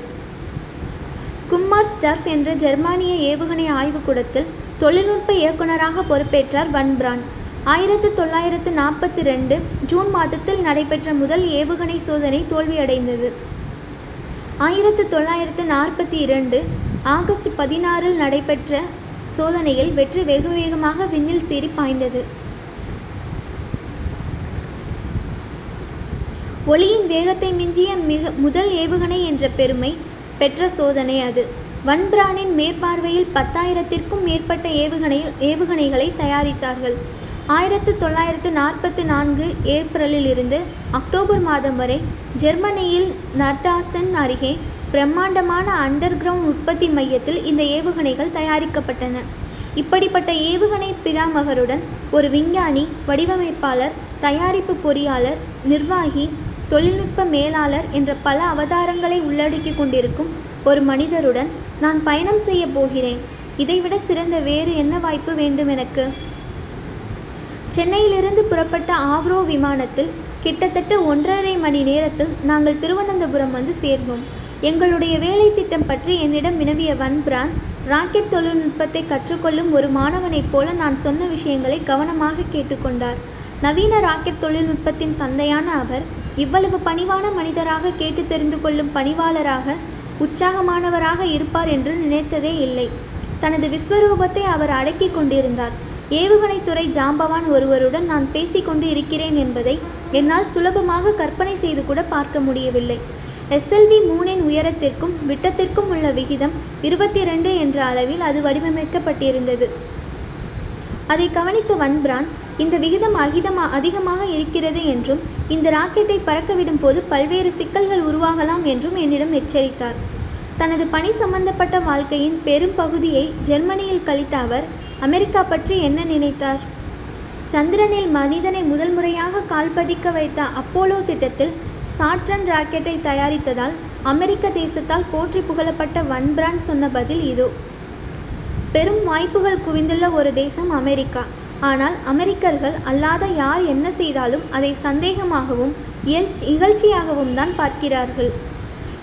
கும்மார் ஸ்டர்ஃப் என்ற ஜெர்மானிய ஏவுகணை ஆய்வுக்கூடத்தில் தொழில்நுட்ப இயக்குநராக பொறுப்பேற்றார் வன் பிரான். ஆயிரத்து தொள்ளாயிரத்து நாற்பத்தி ரெண்டு ஜூன் மாதத்தில் நடைபெற்ற முதல் ஏவுகணை சோதனை தோல்வியடைந்தது. ஆயிரத்து தொள்ளாயிரத்து நாற்பத்தி இரண்டு ஆகஸ்ட் பதினாறில் நடைபெற்ற சோதனையில் வெற்றி வெகு வேகமாக விண்ணில் சீறி பாய்ந்தது. ஒளியின் வேகத்தை மிஞ்சிய மிக முதல் ஏவுகணை என்ற பெருமை பெற்ற சோதனை அது. வன்பிரானின் மேற்பார்வையில் பத்தாயிரத்திற்கும் மேற்பட்ட ஏவுகணை ஏவுகணைகளை தயாரித்தார்கள். ஆயிரத்து தொள்ளாயிரத்து நாற்பத்தி நான்கு ஏப்ரலில் இருந்து அக்டோபர் மாதம் வரை ஜெர்மனியில் நர்டாசன் அருகே பிரம்மாண்டமான அண்டர் கிரவுண்ட் உற்பத்தி மையத்தில் இந்த ஏவுகணைகள் தயாரிக்கப்பட்டன. இப்படிப்பட்ட ஏவுகணை பிதாமகருடன் ஒரு விஞ்ஞானி வடிவமைப்பாளர் தயாரிப்பு பொறியாளர் நிர்வாகி தொழில்நுட்ப மேலாளர் என்ற பல அவதாரங்களை உள்ளடக்கி கொண்டிருக்கும் ஒரு மனிதருடன் நான் பயணம் செய்ய போகிறேன். இதைவிட சிறந்த வேறு என்ன வாய்ப்பு வேண்டும் எனக்கு சென்னையிலிருந்து புறப்பட்ட ஆக்ரோ விமானத்தில் கிட்டத்தட்ட ஒன்றரை மணி நேரத்தில் நாங்கள் திருவனந்தபுரம் வந்து சேர்ந்தோம். எங்களுடைய வேலை திட்டம் பற்றி என்னிடம் வினவிய வன்பிரான் ராக்கெட் தொழில்நுட்பத்தை கற்றுக்கொள்ளும் ஒரு மாணவனைப் போல நான் சொன்ன விஷயங்களை கவனமாக கேட்டுக்கொண்டார் நவீன ராக்கெட் தொழில்நுட்பத்தின் தந்தையான அவர் இவ்வளவு பணிவான மனிதராக கேட்டு தெரிந்து கொள்ளும் பணிவாளராக உற்சாகமானவராக இருப்பார் என்று நினைத்ததே இல்லை. தனது விஸ்வரூபத்தை அவர் அடக்கிக் கொண்டிருந்தார். ஏவுகணைத்துறை ஜாம்பவான் ஒருவருடன் நான் பேசிக்கொண்டு இருக்கிறேன் என்பதை என்னால் சுலபமாக கற்பனை செய்து கூட பார்க்க முடியவில்லை. எஸ்எல்வி மூனின் உயரத்திற்கும் விட்டத்திற்கும் உள்ள விகிதம் இருபத்தி ரெண்டு என்ற அளவில் அது வடிவமைக்கப்பட்டிருந்தது. அதை கவனித்த வன்பிரான் இந்த விகிதம் அகிதமா அதிகமாக இருக்கிறது என்றும் இந்த ராக்கெட்டை பறக்கவிடும் போது பல்வேறு சிக்கல்கள் உருவாகலாம் என்றும் என்னிடம் எச்சரித்தார். தனது பணி சம்பந்தப்பட்ட வாழ்க்கையின் பெரும் பகுதியை ஜெர்மனியில் கழித்த அவர் அமெரிக்கா பற்றி என்ன நினைத்தார்? சந்திரனில் மனிதனை முதல் முறையாக கால்பதிக்க வைத்த அப்போலோ திட்டத்தில் சாட்ரன் ராக்கெட்டை தயாரித்ததால் அமெரிக்க தேசத்தால் போற்றி புகழப்பட்ட வன்பிரான் சொன்ன பதில் இதோ. பெரும் வாய்ப்புகள் குவிந்துள்ள ஒரு தேசம் அமெரிக்கா. ஆனால் அமெரிக்கர்கள் அல்லாத யார் என்ன செய்தாலும் அதை சந்தேகமாகவும் இயல்ச்சி இகழ்ச்சியாகவும் தான் பார்க்கிறார்கள்.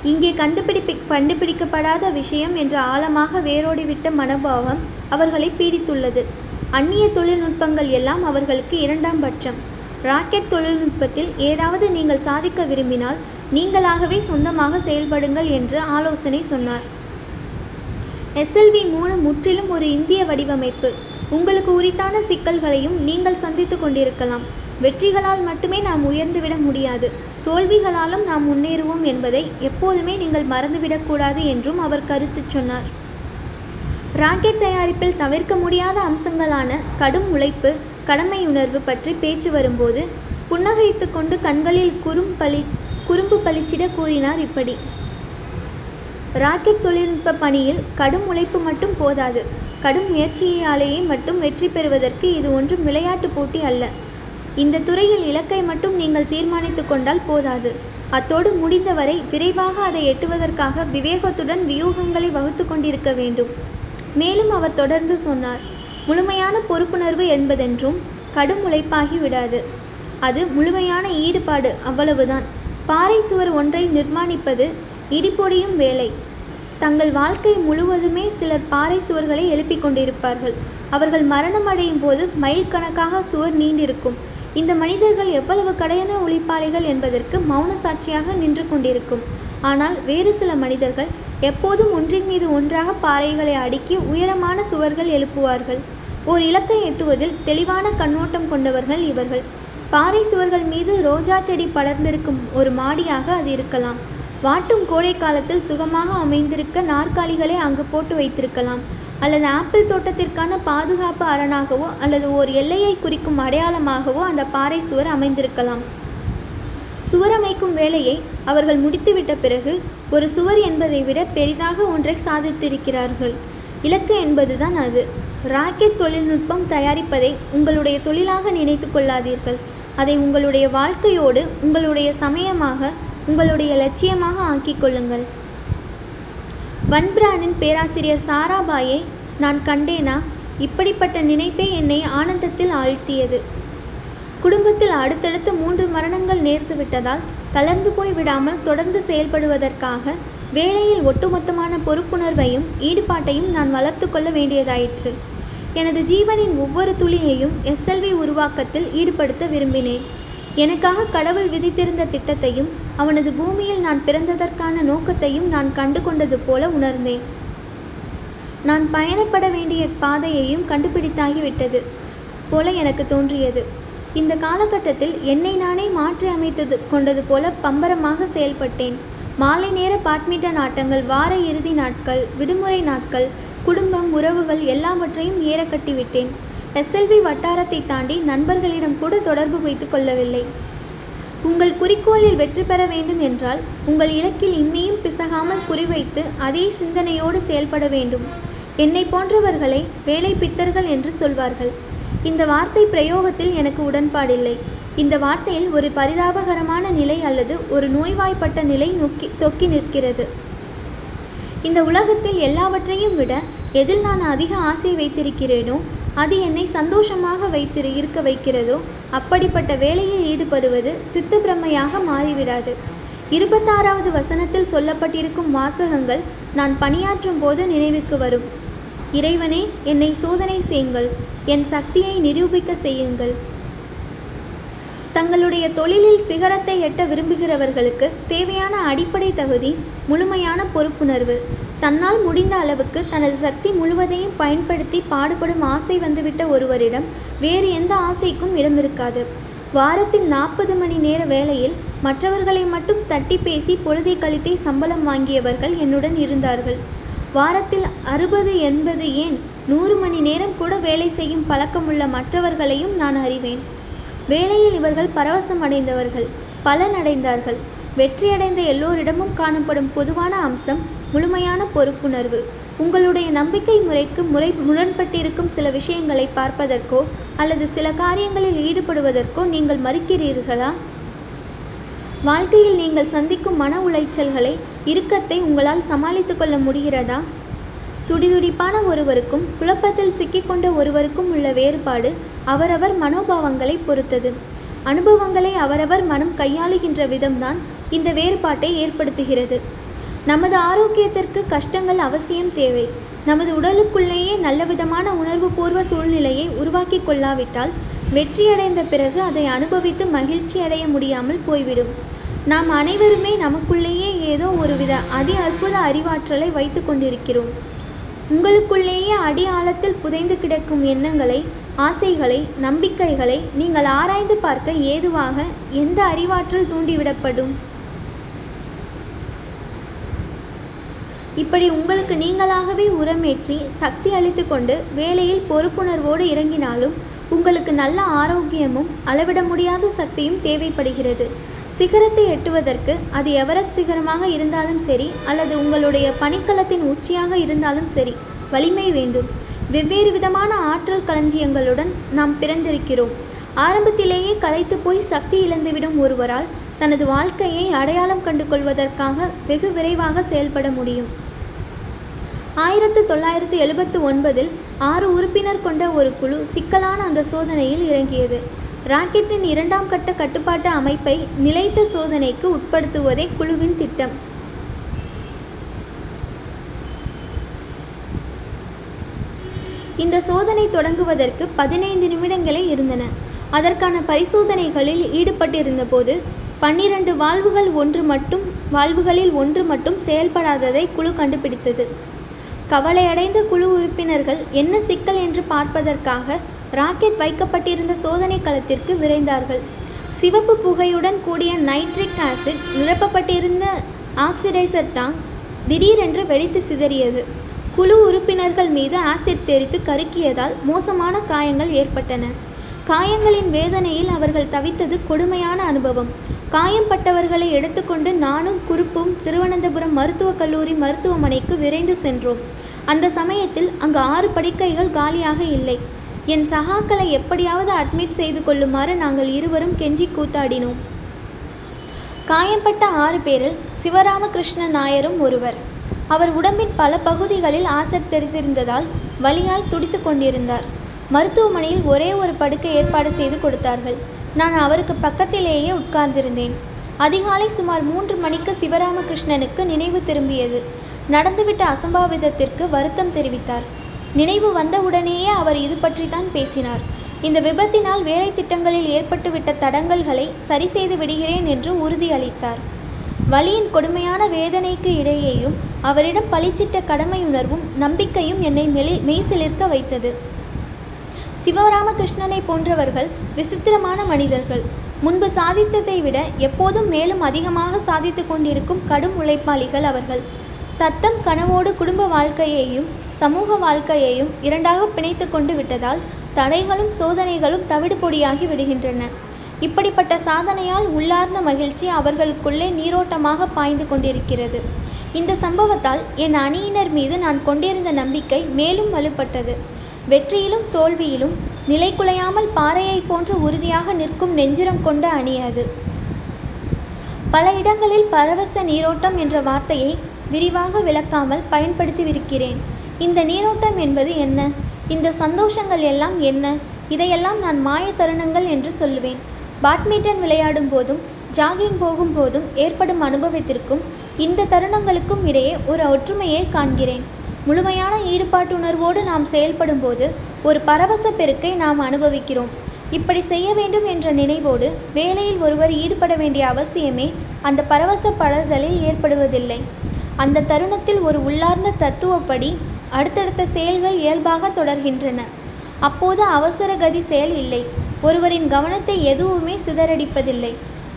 இங்கே கண்டுபிடிப்பி கண்டுபிடிக்கப்படாத விஷயம் என்ற ஆழமாக வேரோடிவிட்ட மனோபாவம் அவர்களை பீடித்துள்ளது. அந்நிய தொழில்நுட்பங்கள் எல்லாம் அவர்களுக்கு இரண்டாம் பட்சம். ராக்கெட் தொழில்நுட்பத்தில் ஏதாவது நீங்கள் சாதிக்க விரும்பினால் நீங்களாகவே சொந்தமாக செயல்படுங்கள் என்று ஆலோசனை சொன்னார். எஸ்எல்வி மூணு முற்றிலும் ஒரு இந்திய வடிவமைப்பு. உங்களுக்கு உரித்தான சிக்கல்களையும் நீங்கள் சந்தித்து கொண்டிருக்கலாம். வெற்றிகளால் மட்டுமே நாம் உயர்ந்துவிட முடியாது. தோல்விகளாலும் நாம் முன்னேறுவோம் என்பதை எப்போதுமே நீங்கள் மறந்துவிடக்கூடாது என்றும் அவர் கருத்து சொன்னார். ராக்கெட் தயாரிப்பில் தவிர்க்க முடியாத அம்சங்களான கடும் உழைப்பு கடமையுணர்வு பற்றி பேச்சு வரும்போது புன்னகைத்து கொண்டு கண்களில் குறும் பளி குறும்பு பளிச்சிட கூறினார் இப்படி. ராக்கெட் தொழில்நுட்ப பணியில் கடும் உழைப்பு மட்டும் போதாது. கடும் முயற்சியாலேயே மட்டும் வெற்றி பெறுவதற்கு இது ஒன்றும் விளையாட்டு போட்டி அல்ல. இந்த துறையில் இலக்கை மட்டும் நீங்கள் தீர்மானித்து கொண்டால் போதாது. அத்தோடு முடிந்தவரை விரைவாக அதை எட்டுவதற்காக விவேகத்துடன் வியூகங்களை வகுத்து கொண்டிருக்க வேண்டும். மேலும் அவர் தொடர்ந்து சொன்னார் முழுமையான பொறுப்புணர்வு என்பதென்றும் கடும் உழைப்பாகி விடாது. அது முழுமையான ஈடுபாடு அவ்வளவுதான். பாறை சுவர் ஒன்றை நிர்மாணிப்பது இடிப்பொடியும் வேலை. தங்கள் வாழ்க்கை முழுவதுமே சிலர் பாறை சுவர்களை எழுப்பிக் கொண்டிருப்பார்கள். அவர்கள் மரணம் அடையும் போது மைல் கணக்காக சுவர் நீண்டிருக்கும். இந்த மனிதர்கள் எவ்வளவு கடையான உழைப்பாளிகள் என்பதற்கு மௌன சாட்சியாக நின்று கொண்டிருக்கும். ஆனால் வேறு சில மனிதர்கள் எப்போதும் ஒன்றின் மீது ஒன்றாக பாறைகளை அடுக்கி உயரமான சுவர்கள் எழுப்புவார்கள். ஓர் இலக்கை எட்டுவதில் தெளிவான கண்ணோட்டம் கொண்டவர்கள் இவர்கள். பாறை சுவர்கள் மீது ரோஜா செடி படர்ந்திருக்கும் ஒரு மாடியாக அது இருக்கலாம். வாட்டும் கோடை காலத்தில் சுகமாக அமைந்திருக்க நாற்காலிகளை அங்கு போட்டு வைத்திருக்கலாம். அல்லது ஆப்பிள் தோட்டத்திற்கான பாதுகாப்பு அரணாகவோ அல்லது ஓர் எல்லையை குறிக்கும் அடையாளமாகவோ அந்த பாறை சுவர் அமைந்திருக்கலாம். சுவர் அமைக்கும் வேலையை அவர்கள் முடித்துவிட்ட பிறகு ஒரு சுவர் என்பதை விட பெரிதாக ஒன்றை சாதித்திருக்கிறார்கள். இலக்கு என்பதுதான் அது. ராக்கெட் தொழில்நுட்பம் தயாரிப்பதை உங்களுடைய தொழிலாக நினைத்து கொள்ளாதீர்கள். அதை உங்களுடைய வாழ்க்கையோடு உங்களுடைய சமயமாக உங்களுடைய லட்சியமாக ஆக்கிக் கொள்ளுங்கள். வன்பிரானின் பேராசிரியர் சாராபாயை நான் கண்டேனா? இப்படிப்பட்ட நினைப்பே என்னை ஆனந்தத்தில் ஆழ்த்தியது. குடும்பத்தில் அடுத்தடுத்து மூன்று மரணங்கள் நேர்ந்து விட்டதால் தளர்ந்து போய் விடாமல் தொடர்ந்து செயல்படுவதற்காக வேலையில் ஒட்டுமொத்தமான பொறுப்புணர்வையும் ஈடுபாட்டையும் நான் வளர்த்து கொள்ள வேண்டியதாயிற்று. எனது ஜீவனின் ஒவ்வொரு துளியையும் எஸ்எல்வி உருவாக்கத்தில் ஈடுபடுத்த விரும்பினேன். எனக்காக கடவுள் விதித்திருந்த திட்டத்தையும் அவனது பூமியில் நான் பிறந்ததற்கான நோக்கத்தையும் நான் கண்டு கொண்டது போல உணர்ந்தேன். நான் பயணப்பட வேண்டிய பாதையையும் கண்டுபிடித்தாகிவிட்டது போல எனக்கு தோன்றியது. இந்த காலகட்டத்தில் என்னை நானே மாற்றி அமைத்தது கொண்டது போல பம்பரமாக செயல்பட்டேன். மாலை நேர பேட்மிண்டன் ஆட்டங்கள் வார இறுதி நாட்கள் விடுமுறை நாட்கள் குடும்பம் உறவுகள் எல்லாவற்றையும் ஏற கட்டிவிட்டேன் எஸ்எல்வி வட்டாரத்தை தாண்டி நண்பர்களிடம் கூட தொடர்பு வைத்துக் கொள்ளவில்லை. உங்கள் குறிக்கோளில் வெற்றி பெற வேண்டும் என்றால் உங்கள் இலக்கில் இம்மியும் பிசகாமல் குறிவைத்து அதே சிந்தனையோடு செயல்பட வேண்டும். என்னை போன்றவர்களை வேலை பித்தர்கள் என்று சொல்வார்கள். இந்த வார்த்தை பிரயோகத்தில் எனக்கு உடன்பாடில்லை. இந்த வார்த்தையில் ஒரு பரிதாபகரமான நிலை அல்லது ஒரு நோய்வாய்ப்பட்ட நிலை நொக்கி தொக்கி நிற்கிறது. இந்த உலகத்தில் எல்லாவற்றையும் விட எதில் நான் அதிக ஆசை வைத்திருக்கிறேனோ அது என்னை சந்தோஷமாக வைத்திரு இருக்க வைக்கிறதோ அப்படிப்பட்ட வேலையில் ஈடுபடுவது சித்த பிரம்மையாக மாறிவிடாது. இருபத்தாறாவது வசனத்தில் சொல்லப்பட்டிருக்கும் வாசகங்கள் நான் பணியாற்றும் போது நினைவுக்கு வரும். இறைவனே என்னை சோதனை செய்யுங்கள். என் சக்தியை நிரூபிக்க செய்யுங்கள். தங்களுடைய தொழிலில் சிகரத்தை எட்ட விரும்புகிறவர்களுக்கு தேவையான அடிப்படை தகுதி முழுமையான பொறுப்புணர்வு. தன்னால் முடிந்த அளவுக்கு தனது சக்தி முழுவதையும் பயன்படுத்தி பாடுபடும் ஆசை வந்துவிட்ட ஒருவரிடம் வேறு எந்த ஆசைக்கும் இடம் இருக்காது வாரத்தின் நாற்பது மணி நேர வேளையில் மற்றவர்களை மட்டும் தட்டி பேசி பொழுதை கழித்தே சம்பளம் வாங்கியவர்கள் என்னுடன் இருந்தார்கள். வாரத்தில் அறுபது எண்பது ஏன் நூறு மணி நேரம் கூட வேலை செய்யும் பழக்கமுள்ள மற்றவர்களையும் நான் அறிவேன். வேலையில் இவர்கள் பரவசம் அடைந்தவர்கள் பலனடைந்தார்கள். வெற்றியடைந்த எல்லோரிடமும் காணப்படும் பொதுவான அம்சம் முழுமையான பொறுப்புணர்வு. உங்களுடைய நம்பிக்கை முறைக்கு முறை முரண்பட்டிருக்கும் சில விஷயங்களை பார்ப்பதற்கோ அல்லது சில காரியங்களில் ஈடுபடுவதற்கோ நீங்கள் மறுக்கிறீர்களா? வாழ்க்கையில் நீங்கள் சந்திக்கும் மன உளைச்சல்களை இறுக்கத்தை உங்களால் சமாளித்து கொள்ள முடிகிறதா? துடிதுடிப்பான ஒருவருக்கும் குழப்பத்தில் சிக்கிக்கொண்ட ஒருவருக்கும் உள்ள வேறுபாடு அவரவர் மனோபாவங்களை பொறுத்தது. அனுபவங்களை அவரவர் மனம் கையாளுகின்ற விதம்தான் இந்த வேறுபாட்டை ஏற்படுத்துகிறது. நமது ஆரோக்கியத்திற்கு கஷ்டங்கள் அவசியம் தேவை. நமது உடலுக்குள்ளேயே நல்லவிதமான உணர்வுபூர்வ சூழ்நிலையை உருவாக்கி கொள்ளாவிட்டால் வெற்றியடைந்த பிறகு அதை அனுபவித்து மகிழ்ச்சி அடைய முடியாமல் போய்விடும். நாம் அனைவருமே நமக்குள்ளேயே ஏதோ ஒருவித அதி அற்புத அறிவாற்றலை வைத்து கொண்டிருக்கிறோம். உங்களுக்குள்ளேயே அடி ஆழத்தில் புதைந்து கிடக்கும் எண்ணங்களை ஆசைகளை நம்பிக்கைகளை நீங்கள் ஆராய்ந்து பார்க்க ஏதுவாக எந்த அறிவாற்றல் தூண்டிவிடப்படும்? இப்படி உங்களுக்கு நீங்களாகவே உரமேற்றி சக்தி அளித்து கொண்டு வேலையில் பொறுப்புணர்வோடு இறங்கினாலும் உங்களுக்கு நல்ல ஆரோக்கியமும் அளவிட முடியாத சக்தியும் தேவைப்படுகிறது. சிகரத்தை எட்டுவதற்கு அது எவரெஸ்ட் சிகரமாக இருந்தாலும் சரி அல்லது உங்களுடைய பனிக்கலத்தின் உச்சியாக இருந்தாலும் சரி வலிமை வேண்டும். வெவ்வேறு விதமான ஆற்றல் களஞ்சியங்களுடன் நாம் பிறந்திருக்கிறோம். ஆரம்பத்திலேயே களைத்து போய் சக்தி இழந்துவிடும் ஒருவரால் தனது வாழ்க்கையை அடையாளம் கண்டு கொள்வதற்காக வெகு விரைவாக செயல்பட முடியும். ஆயிரத்து தொள்ளாயிரத்து எழுபத்து ஒன்பதில் ஆறு உறுப்பினர் கொண்ட ஒரு குழு சிக்கலான அந்த சோதனையில் இறங்கியது. ராக்கெட்டின் இரண்டாம் கட்ட கட்டுப்பாட்டு அமைப்பை நிலைத்த சோதனைக்கு உட்படுத்துவதே குழுவின் திட்டம். இந்த சோதனை தொடங்குவதற்கு பதினைந்து நிமிடங்களே இருந்தன. அதற்கான பரிசோதனைகளில் ஈடுபட்டிருந்தபோது பன்னிரண்டு வால்வுகள் ஒன்று மட்டும் வால்வுகளில் ஒன்று மட்டும் செயல்படாததை குழு கண்டுபிடித்தது. கவலையடைந்த குழு உறுப்பினர்கள் என்ன சிக்கல் என்று பார்ப்பதற்காக ராக்கெட் வைக்கப்பட்டிருந்த சோதனை களத்திற்கு விரைந்தார்கள். சிவப்பு புகையுடன் கூடிய நைட்ரிக் ஆசிட் நிரப்பப்பட்டிருந்த ஆக்சிடைசர் டாங்க் திடீரென்று வெடித்து சிதறியது. குழு உறுப்பினர்கள் மீது ஆசிட் தெரித்து கருக்கியதால் மோசமான காயங்கள் ஏற்பட்டன. காயங்களின் வேதனையில் அவர்கள் தவித்தது கொடுமையான அனுபவம். காயம்பட்டவர்களை எடுத்துக்கொண்டு நானும் குறுப்பும் திருவனந்தபுரம் மருத்துவக் கல்லூரி மருத்துவமனைக்கு விரைந்து சென்றோம். அந்த சமயத்தில் அங்கு ஆறு படுக்கைகள் காலியாக இல்லை. என் சகாக்களை எப்படியாவது அட்மிட் செய்து கொள்ளுமாறு நாங்கள் இருவரும் கெஞ்சி கூத்தாடினோம். காயம்பட்ட ஆறு பேரில் சிவராமகிருஷ்ண நாயரும் ஒருவர். அவர் உடம்பின் பல பகுதிகளில் ஆசர் தெரிந்திருந்ததால் வலியால் துடித்து கொண்டிருந்தார். மருத்துவமனையில் ஒரே ஒரு படுக்கை ஏற்பாடு செய்து கொடுத்தார்கள். நான் அவருக்கு பக்கத்திலேயே உட்கார்ந்திருந்தேன். அதிகாலை சுமார் மூன்று மணிக்கு சிவராமகிருஷ்ணனுக்கு நினைவு திரும்பியது. நடந்துவிட்ட அசம்பாவிதத்திற்கு வருத்தம் தெரிவித்தார். நினைவு வந்தவுடனேயே அவர் இது பற்றித்தான் பேசினார். இந்த விபத்தினால் வேலை திட்டங்களில் ஏற்பட்டுவிட்ட தடங்கல்களை சரி செய்து விடுகிறேன் என்று உறுதியளித்தார் வலியின் கொடுமையான வேதனைக்கு இடையேயும் அவரிடம் பளிச்சிட்ட கடமையுணர்வும் நம்பிக்கையும் என்னை மெலி மெய்சிலிர்க்க வைத்தது. சிவராமகிருஷ்ணனை போன்றவர்கள் விசித்திரமான மனிதர்கள். முன்பு சாதித்ததை விட எப்போதும் மேலும் அதிகமாக சாதித்து கொண்டிருக்கும் கடும் உழைப்பாளிகள் அவர்கள். தத்தம் கனவோடு குடும்ப வாழ்க்கையையும் சமூக வாழ்க்கையையும் இரண்டாக பிணைத்து கொண்டு விட்டதால் தடைகளும் சோதனைகளும் தவிடு பொடியாகி விடுகின்றன. இப்படிப்பட்ட சாதனையால் உள்ளார்ந்த மகிழ்ச்சி அவர்களுக்குள்ளே நீரோட்டமாக பாய்ந்து கொண்டிருக்கிறது. இந்த சம்பவத்தால் என் அணியினர் மீது நான் கொண்டிருந்த நம்பிக்கை மேலும் வலுப்பட்டது. வெற்றியிலும் தோல்வியிலும் நிலைகுலையாமல் பாறையைப் போன்று உறுதியாக நிற்கும் நெஞ்சிரம் கொண்ட அணி அது. பல இடங்களில் பரவச நீரோட்டம் என்ற வார்த்தையை விரிவாக விளக்காமல் பயன்படுத்திவிருக்கிறேன் இந்த நீரோட்டம் என்பது என்ன? இந்த சந்தோஷங்கள் எல்லாம் என்ன? இதையெல்லாம் நான் மாய தருணங்கள் என்று சொல்லுவேன். பேட்மிண்டன் விளையாடும் போதும் ஜாகிங் போகும்போதும் ஏற்படும் அனுபவத்திற்கும் இந்த தருணங்களுக்கும் இடையே ஒரு ஒற்றுமையை காண்கிறேன். முழுமையான ஈடுபாட்டுணர்வோடு நாம் செயல்படும்போது ஒரு பரவச பெருக்கை நாம் அனுபவிக்கிறோம். இப்படி செய்ய வேண்டும் என்ற நினைவோடு வேலையில் ஒருவர் ஈடுபட வேண்டிய அவசியமே அந்த பரவச படர்தலில் ஏற்படுவதில்லை. அந்த தருணத்தில் ஒரு உள்ளார்ந்த தத்துவப்படி அடுத்தடுத்த செயல்கள் இயல்பாக தொடர்கின்றன. அப்போது அவசர கதி செயல் இல்லை. ஒருவரின் கவனத்தை எதுவுமே சிதறடிப்பதில்லை.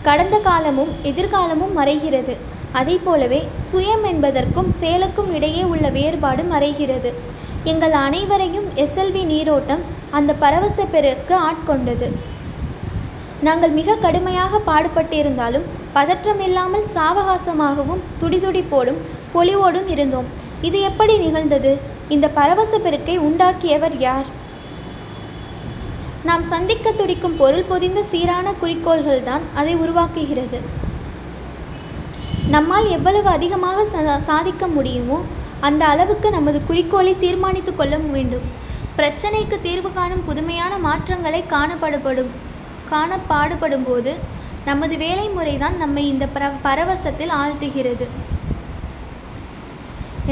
கடந்த காலமும் எதிர்காலமும் மறைகிறது. அதை போலவே சுயம் என்பதற்கும் செயலுக்கும் இடையே உள்ள வேறுபாடு மறைகிறது. எங்கள் அனைவரையும் எஸ்எல்வி நீரோட்டம் அந்த பரவச பெருக்கு ஆட்கொண்டது. நாங்கள் மிக கடுமையாக பாடுபட்டிருந்தாலும் பதற்றமில்லாமல் சாவகாசமாகவும் துடிதுடிப்போடும் பொலிவோடும் இருந்தோம். இது எப்படி நிகழ்ந்தது? இந்த பரவச பெருக்கை உண்டாக்கியவர் யார்? நாம் சந்திக்க துடிக்கும் பொருள் பொதிந்த சீரான குறிக்கோள்கள்தான் அதை உருவாக்குகிறது. நம்மால் எவ்வளவு அதிகமாக சா சாதிக்க முடியுமோ அந்த அளவுக்கு நமது குறிக்கோளை தீர்மானித்து கொள்ள வேண்டும். பிரச்சனைக்கு தீர்வு காணும் புதுமையான மாற்றங்களை காணப்படப்படும் காண பாடுபடும் போது நமது வேலை முறைதான் நம்மை இந்த பர பரவசத்தில் ஆழ்த்துகிறது.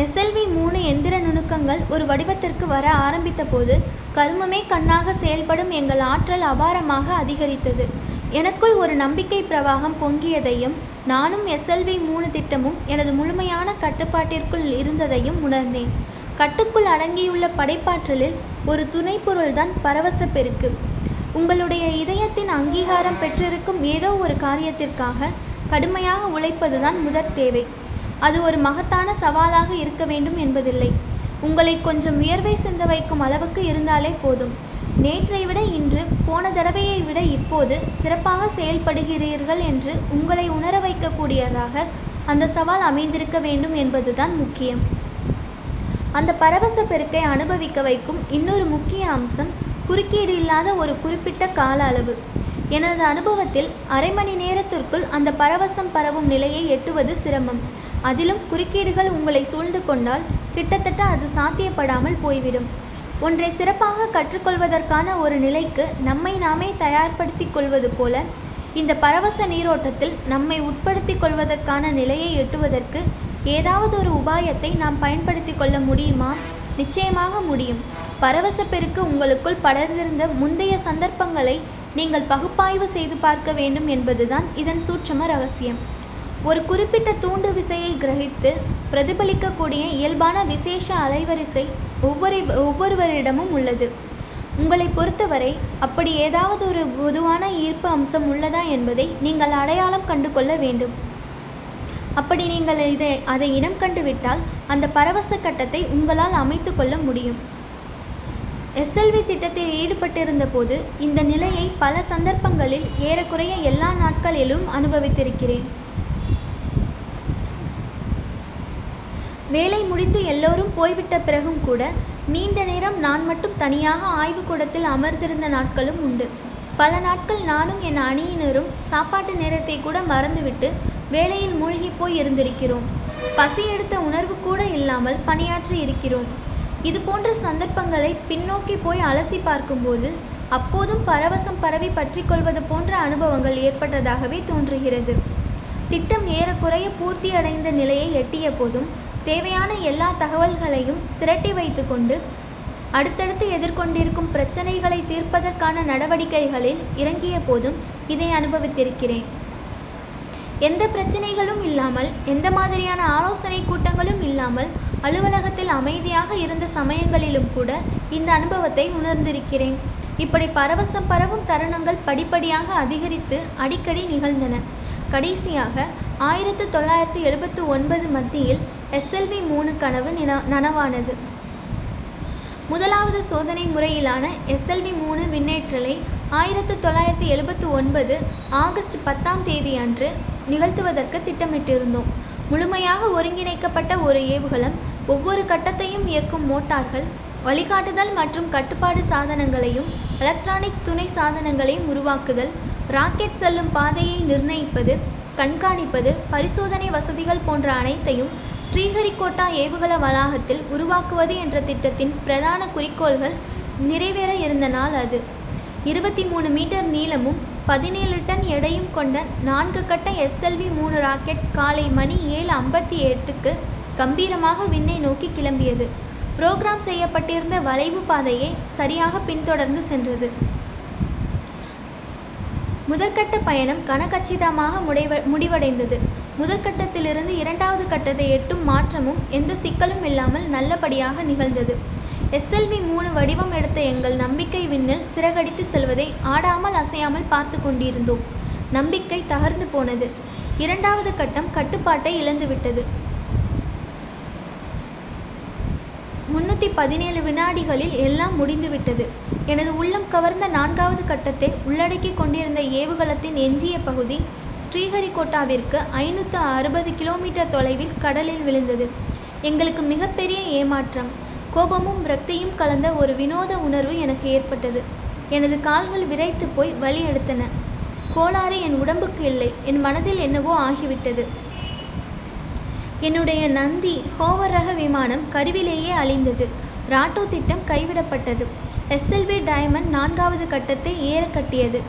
எஸ்எல்வி மூணு எந்திர நுணுக்கங்கள் ஒரு வடிவத்திற்கு வர ஆரம்பித்த போது கர்மமே கண்ணாக செயல்படும் எங்கள் ஆற்றல் அபாரமாக அதிகரித்தது. எனக்குள் ஒரு நம்பிக்கை பிரவாகம் பொங்கியதையும் நானும் எஸ்எல்வி மூணு திட்டமும் எனது முழுமையான கட்டுப்பாட்டிற்குள் இருந்ததையும் உணர்ந்தேன். கட்டுக்குள் அடங்கியுள்ள படைப்பாற்றலில் ஒரு துணைப்பொருள்தான் பரவச பெருக்கு. உங்களுடைய இதயத்தின் அங்கீகாரம் பெற்றிருக்கும் ஏதோ ஒரு காரியத்திற்காக கடுமையாக உழைப்பதுதான் முதற் தேவை. அது ஒரு மகத்தான சவாலாக இருக்க வேண்டும் என்பதில்லை. உங்களை கொஞ்சம் உயர்வை சிந்த வைக்கும் அளவுக்கு இருந்தாலே போதும். நேற்றை விட இன்று போன தடவையை விட இப்போது சிறப்பாக செயல்படுகிறீர்கள் என்று உங்களை உணர வைக்கக்கூடியதாக அந்த சவால் அமைந்திருக்க வேண்டும் என்பதுதான் முக்கியம். அந்த பரவச பெருக்கை அனுபவிக்க வைக்கும் இன்னொரு முக்கிய அம்சம் குறுக்கீடு இல்லாத ஒரு குறிப்பிட்ட கால அளவு. எனது அனுபவத்தில் அரை மணி நேரத்திற்குள் அந்த பரவசம் பரவும் நிலையை எட்டுவது சிரமம். அதிலும் குறுக்கீடுகள் உங்களை சூழ்ந்து கொண்டால் கிட்டத்தட்ட அது சாத்தியப்படாமல் போய்விடும். ஒன்றை சிறப்பாக கற்றுக்கொள்வதற்கான ஒரு நிலைக்கு நம்மை நாமே தயார்படுத்தி கொள்வது போல இந்த பரவச நீரோட்டத்தில் நம்மை உட்படுத்தி கொள்வதற்கான நிலையை எட்டுவதற்கு ஏதாவது ஒரு உபாயத்தை நாம் பயன்படுத்தி கொள்ள முடியுமா? நிச்சயமாக முடியும். பரவச பெருக்கு உங்களுக்குள் படர்ந்திருந்த முந்தைய சந்தர்ப்பங்களை நீங்கள் பகுப்பாய்வு செய்து பார்க்க வேண்டும் என்பதுதான் இதன் சூட்சம ரகசியம். ஒரு குறிப்பிட்ட தூண்டு விசையை கிரகித்து பிரதிபலிக்கக்கூடிய இயல்பான விசேஷ அலைவரிசை ஒவ்வொரு ஒவ்வொருவரிடமும் உள்ளது. உங்களை பொறுத்தவரை அப்படி ஏதாவது ஒரு பொதுவான ஈர்ப்பு அம்சம் உள்ளதா என்பதை நீங்கள் அடையாளம் கண்டு கொள்ள வேண்டும். அப்படி நீங்கள் இதை அதை இனம் கண்டுவிட்டால் அந்த பரவச கட்டத்தை உங்களால் அமைத்து கொள்ள முடியும். எஸ்எல்வி திட்டத்தில் ஈடுபட்டிருந்த போது இந்த நிலையை பல சந்தர்ப்பங்களில் ஏறக்குறைய எல்லா நாட்களிலும் அனுபவித்திருக்கிறேன். வேலை முடிந்து எல்லோரும் போய்விட்ட பிறகும் கூட நீண்ட நேரம் நான் மட்டும் தனியாக ஆய்வுக்கூடத்தில் அமர்ந்திருந்த நாட்களும் உண்டு. பல நாட்கள் நானும் என் அணியினரும் சாப்பாட்டு நேரத்தை கூட மறந்துவிட்டு வேலையில் மூழ்கி போய் இருந்திருக்கிறோம். பசி எடுத்த உணர்வு கூட இல்லாமல் பணியாற்றி இருக்கிறோம். இது போன்ற சந்தர்ப்பங்களை பின்னோக்கி போய் அலசி பார்க்கும்போது அப்போதும் பரவசம் பரவி பற்றிக்கொள்வது போன்ற அனுபவங்கள் ஏற்பட்டதாகவே தோன்றுகிறது. திட்டம் ஏறக்குறைய பூர்த்தியடைந்த நிலையை எட்டிய போதும் தேவையான எல்லா தகவல்களையும் திரட்டி வைத்துக்கொண்டு அடுத்தடுத்து எதிர்கொண்டிருக்கும் பிரச்சனைகளை தீர்ப்பதற்கான நடவடிக்கைகளில் இறங்கிய போதும் இதை அனுபவித்திருக்கிறேன். எந்த பிரச்சனைகளும் இல்லாமல் எந்த மாதிரியான ஆலோசனை கூட்டங்களும் இல்லாமல் அலுவலகத்தில் அமைதியாக இருந்த சமயங்களிலும் கூட இந்த அனுபவத்தை உணர்ந்திருக்கிறேன். இப்படி பரவசம் பரவும் தருணங்கள் படிப்படியாக அதிகரித்து அடிக்கடி நிகழ்ந்தன. கடைசியாக ஆயிரத்து தொள்ளாயிரத்து எழுபத்து ஒன்பது மத்தியில் எஸ்எல்வி மூணு கனவு நின நனவானது. முதலாவது சோதனை முறையிலான எஸ்எல்வி மூணு விண்ணேற்றலை ஆயிரத்து தொள்ளாயிரத்து எழுபத்து ஒன்பது ஆகஸ்ட் பத்தாம் தேதி அன்று நிகழ்த்துவதற்கு திட்டமிட்டிருந்தோம். முழுமையாக ஒருங்கிணைக்கப்பட்ட ஒரு ஏவுகலம் ஒவ்வொரு கட்டத்தையும் இயக்கும் மோட்டார்கள் வழிகாட்டுதல் மற்றும் கட்டுப்பாடு சாதனங்களையும் எலக்ட்ரானிக் துணை சாதனங்களையும் உருவாக்குதல் ராக்கெட் செல்லும் பாதையை நிர்ணயிப்பது கண்காணிப்பது பரிசோதனை வசதிகள் போன்ற அனைத்தையும் ஸ்ரீஹரிகோட்டா ஏவுகல வளாகத்தில் உருவாக்குவது என்ற திட்டத்தின் பிரதான குறிக்கோள்கள் நிறைவேற இருந்த நாள் அது. இருபத்தி மூணு மீட்டர் நீளமும் பதினேழு டன் எடையும் கொண்ட நான்கு கட்ட எஸ்எல்வி மூணு ராக்கெட் காலை மணி ஏழு ஐம்பத்தி எட்டுக்கு கம்பீரமாக விண்ணை நோக்கி கிளம்பியது. புரோகிராம் செய்யப்பட்டிருந்த வளைவு பாதையை சரியாக பின்தொடர்ந்து சென்றது. முதற்கட்ட பயணம் கனகச்சிதமாக முடைவ முடிவடைந்தது. முதற்கட்டத்திலிருந்து இரண்டாவது கட்டத்தை எட்டும் மாற்றமும் எந்த சிக்கலும் இல்லாமல் நல்லபடியாக நிகழ்ந்தது. எஸ்எல்வி மூணு வடிவம் எடுத்த எங்கள் நம்பிக்கை விண்ணில் சிறகடித்து செல்வதை ஆடாமல் அசையாமல் பார்த்து கொண்டிருந்தோம். நம்பிக்கை தகர்ந்து போனது. இரண்டாவது கட்டம் கட்டுப்பாட்டை இழந்துவிட்டது. முன்னூற்றி பதினேழு வினாடிகளில் எல்லாம் முடிந்துவிட்டது. எனது உள்ளம் கவர்ந்த நான்காவது கட்டத்தை உள்ளடக்கி கொண்டிருந்த ஏவுகலத்தின் எஞ்சிய பகுதி ஸ்ரீஹரிகோட்டாவிற்கு ஐநூற்று அறுபது கிலோமீட்டர் தொலைவில் கடலில் விழுந்தது. எங்களுக்கு மிகப்பெரிய ஏமாற்றம் கோபமும் விரக்தியும் கலந்த ஒரு வினோத உணர்வு எனக்கு ஏற்பட்டது. எனது கால்கள் விரைத்து போய் வழி எடுத்தன. கோளாறு என் உடம்புக்கு இல்லை என் மனதில் என்னவோ ஆகிவிட்டது. என்னுடைய நந்தி ஹோவர் ரக விமானம் கருவிலேயே அழிந்தது. ராட்டோ திட்டம் கைவிடப்பட்டது. எஸ்எல்வி டைமண்ட் நான்காவது கட்டத்தை ஏற கட்டியது.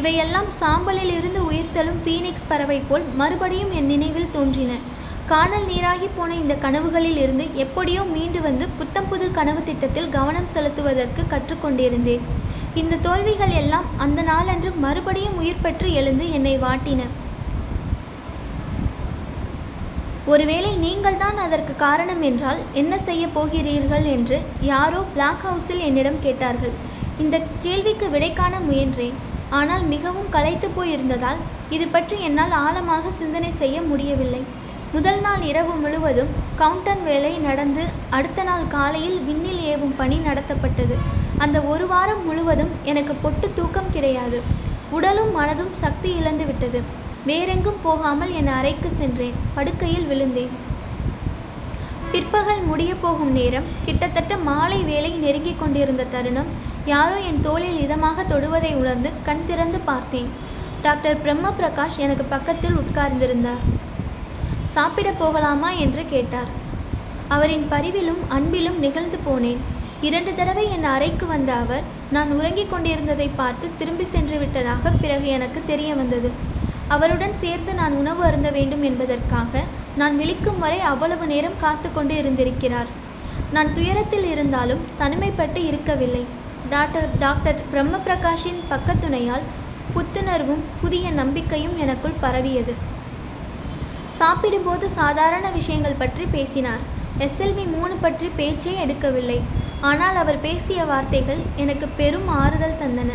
இவையெல்லாம் சாம்பலில் இருந்து உயிர்த்தலும் ஃபீனிக்ஸ் பறவை போல் மறுபடியும் என் நினைவில் தோன்றின. காணல் நீராகி போன இந்த கனவுகளில் இருந்து எப்படியோ மீண்டு வந்து புத்தம் புது கனவு திட்டத்தில் கவனம் செலுத்துவதற்கு கற்றுக்கொண்டிருந்தேன் இந்த தோல்விகள் எல்லாம் அந்த நாளன்று மறுபடியும் உயிர் பெற்று எழுந்து என்னை வாட்டின. ஒருவேளை நீங்கள் தான் அதற்கு காரணம் என்றால் என்ன செய்ய போகிறீர்கள் என்று யாரோ பிளாக் ஹவுஸில் என்னிடம் கேட்டார்கள். இந்த கேள்விக்கு விடை காண முயன்றேன். ஆனால் மிகவும் களைத்து போயிருந்ததால் இது பற்றி என்னால் ஆழமாக சிந்தனை செய்ய முடியவில்லை. முதல் நாள் இரவு முழுவதும் கவுண்டன் வேலை நடந்து அடுத்த நாள் காலையில் விண்ணில் ஏவும் பணி நடத்தப்பட்டது. அந்த ஒரு வாரம் முழுவதும் எனக்கு பொட்டு தூக்கம் கிடையாது. உடலும் மனதும் சக்தி இழந்து விட்டது வேறெங்கும் போகாமல் என் அறைக்கு சென்றேன். படுக்கையில் விழுந்தேன். பிற்பகல் முடிய போகும் நேரம். கிட்டத்தட்ட மாலை வேலை நெருங்கிக் கொண்டிருந்த தருணம். யாரோ என் தோளில் இதமாக தொடுவதை உணர்ந்து கண் திறந்து பார்த்தேன். டாக்டர் பிரம்ம பிரகாஷ் எனக்கு பக்கத்தில் உட்கார்ந்திருந்தார். சாப்பிட போகலாமா என்று கேட்டார். அவரின் பரிவிலும் அன்பிலும் நிகழ்ந்து போனேன். இரண்டு தடவை என் அறைக்கு வந்த அவர் நான் உறங்கிக் கொண்டிருந்ததை பார்த்து திரும்பி சென்று விட்டதாக பிறகு எனக்கு தெரிய வந்தது. அவருடன் சேர்த்து நான் உணவு அருந்த வேண்டும் என்பதற்காக நான் விழிக்கும் வரை அவ்வளவு நேரம் காத்து கொண்டு இருந்திருக்கிறார். நான் துயரத்தில் இருந்தாலும் தனிமைப்பட்டு இருக்கவில்லை. டாக்டர் டாக்டர் பிரம்மபிரகாஷின் பக்கத்துணையால் புத்துணர்வும் புதிய நம்பிக்கையும் எனக்குள் பரவியது. சாப்பிடும்போது சாதாரண விஷயங்கள் பற்றி பேசினார். எஸ்எல்வி மூணு பற்றி பேச்சே எடுக்கவில்லை. ஆனால் அவர் பேசிய வார்த்தைகள் எனக்கு பெரும் ஆறுதல் தந்தன.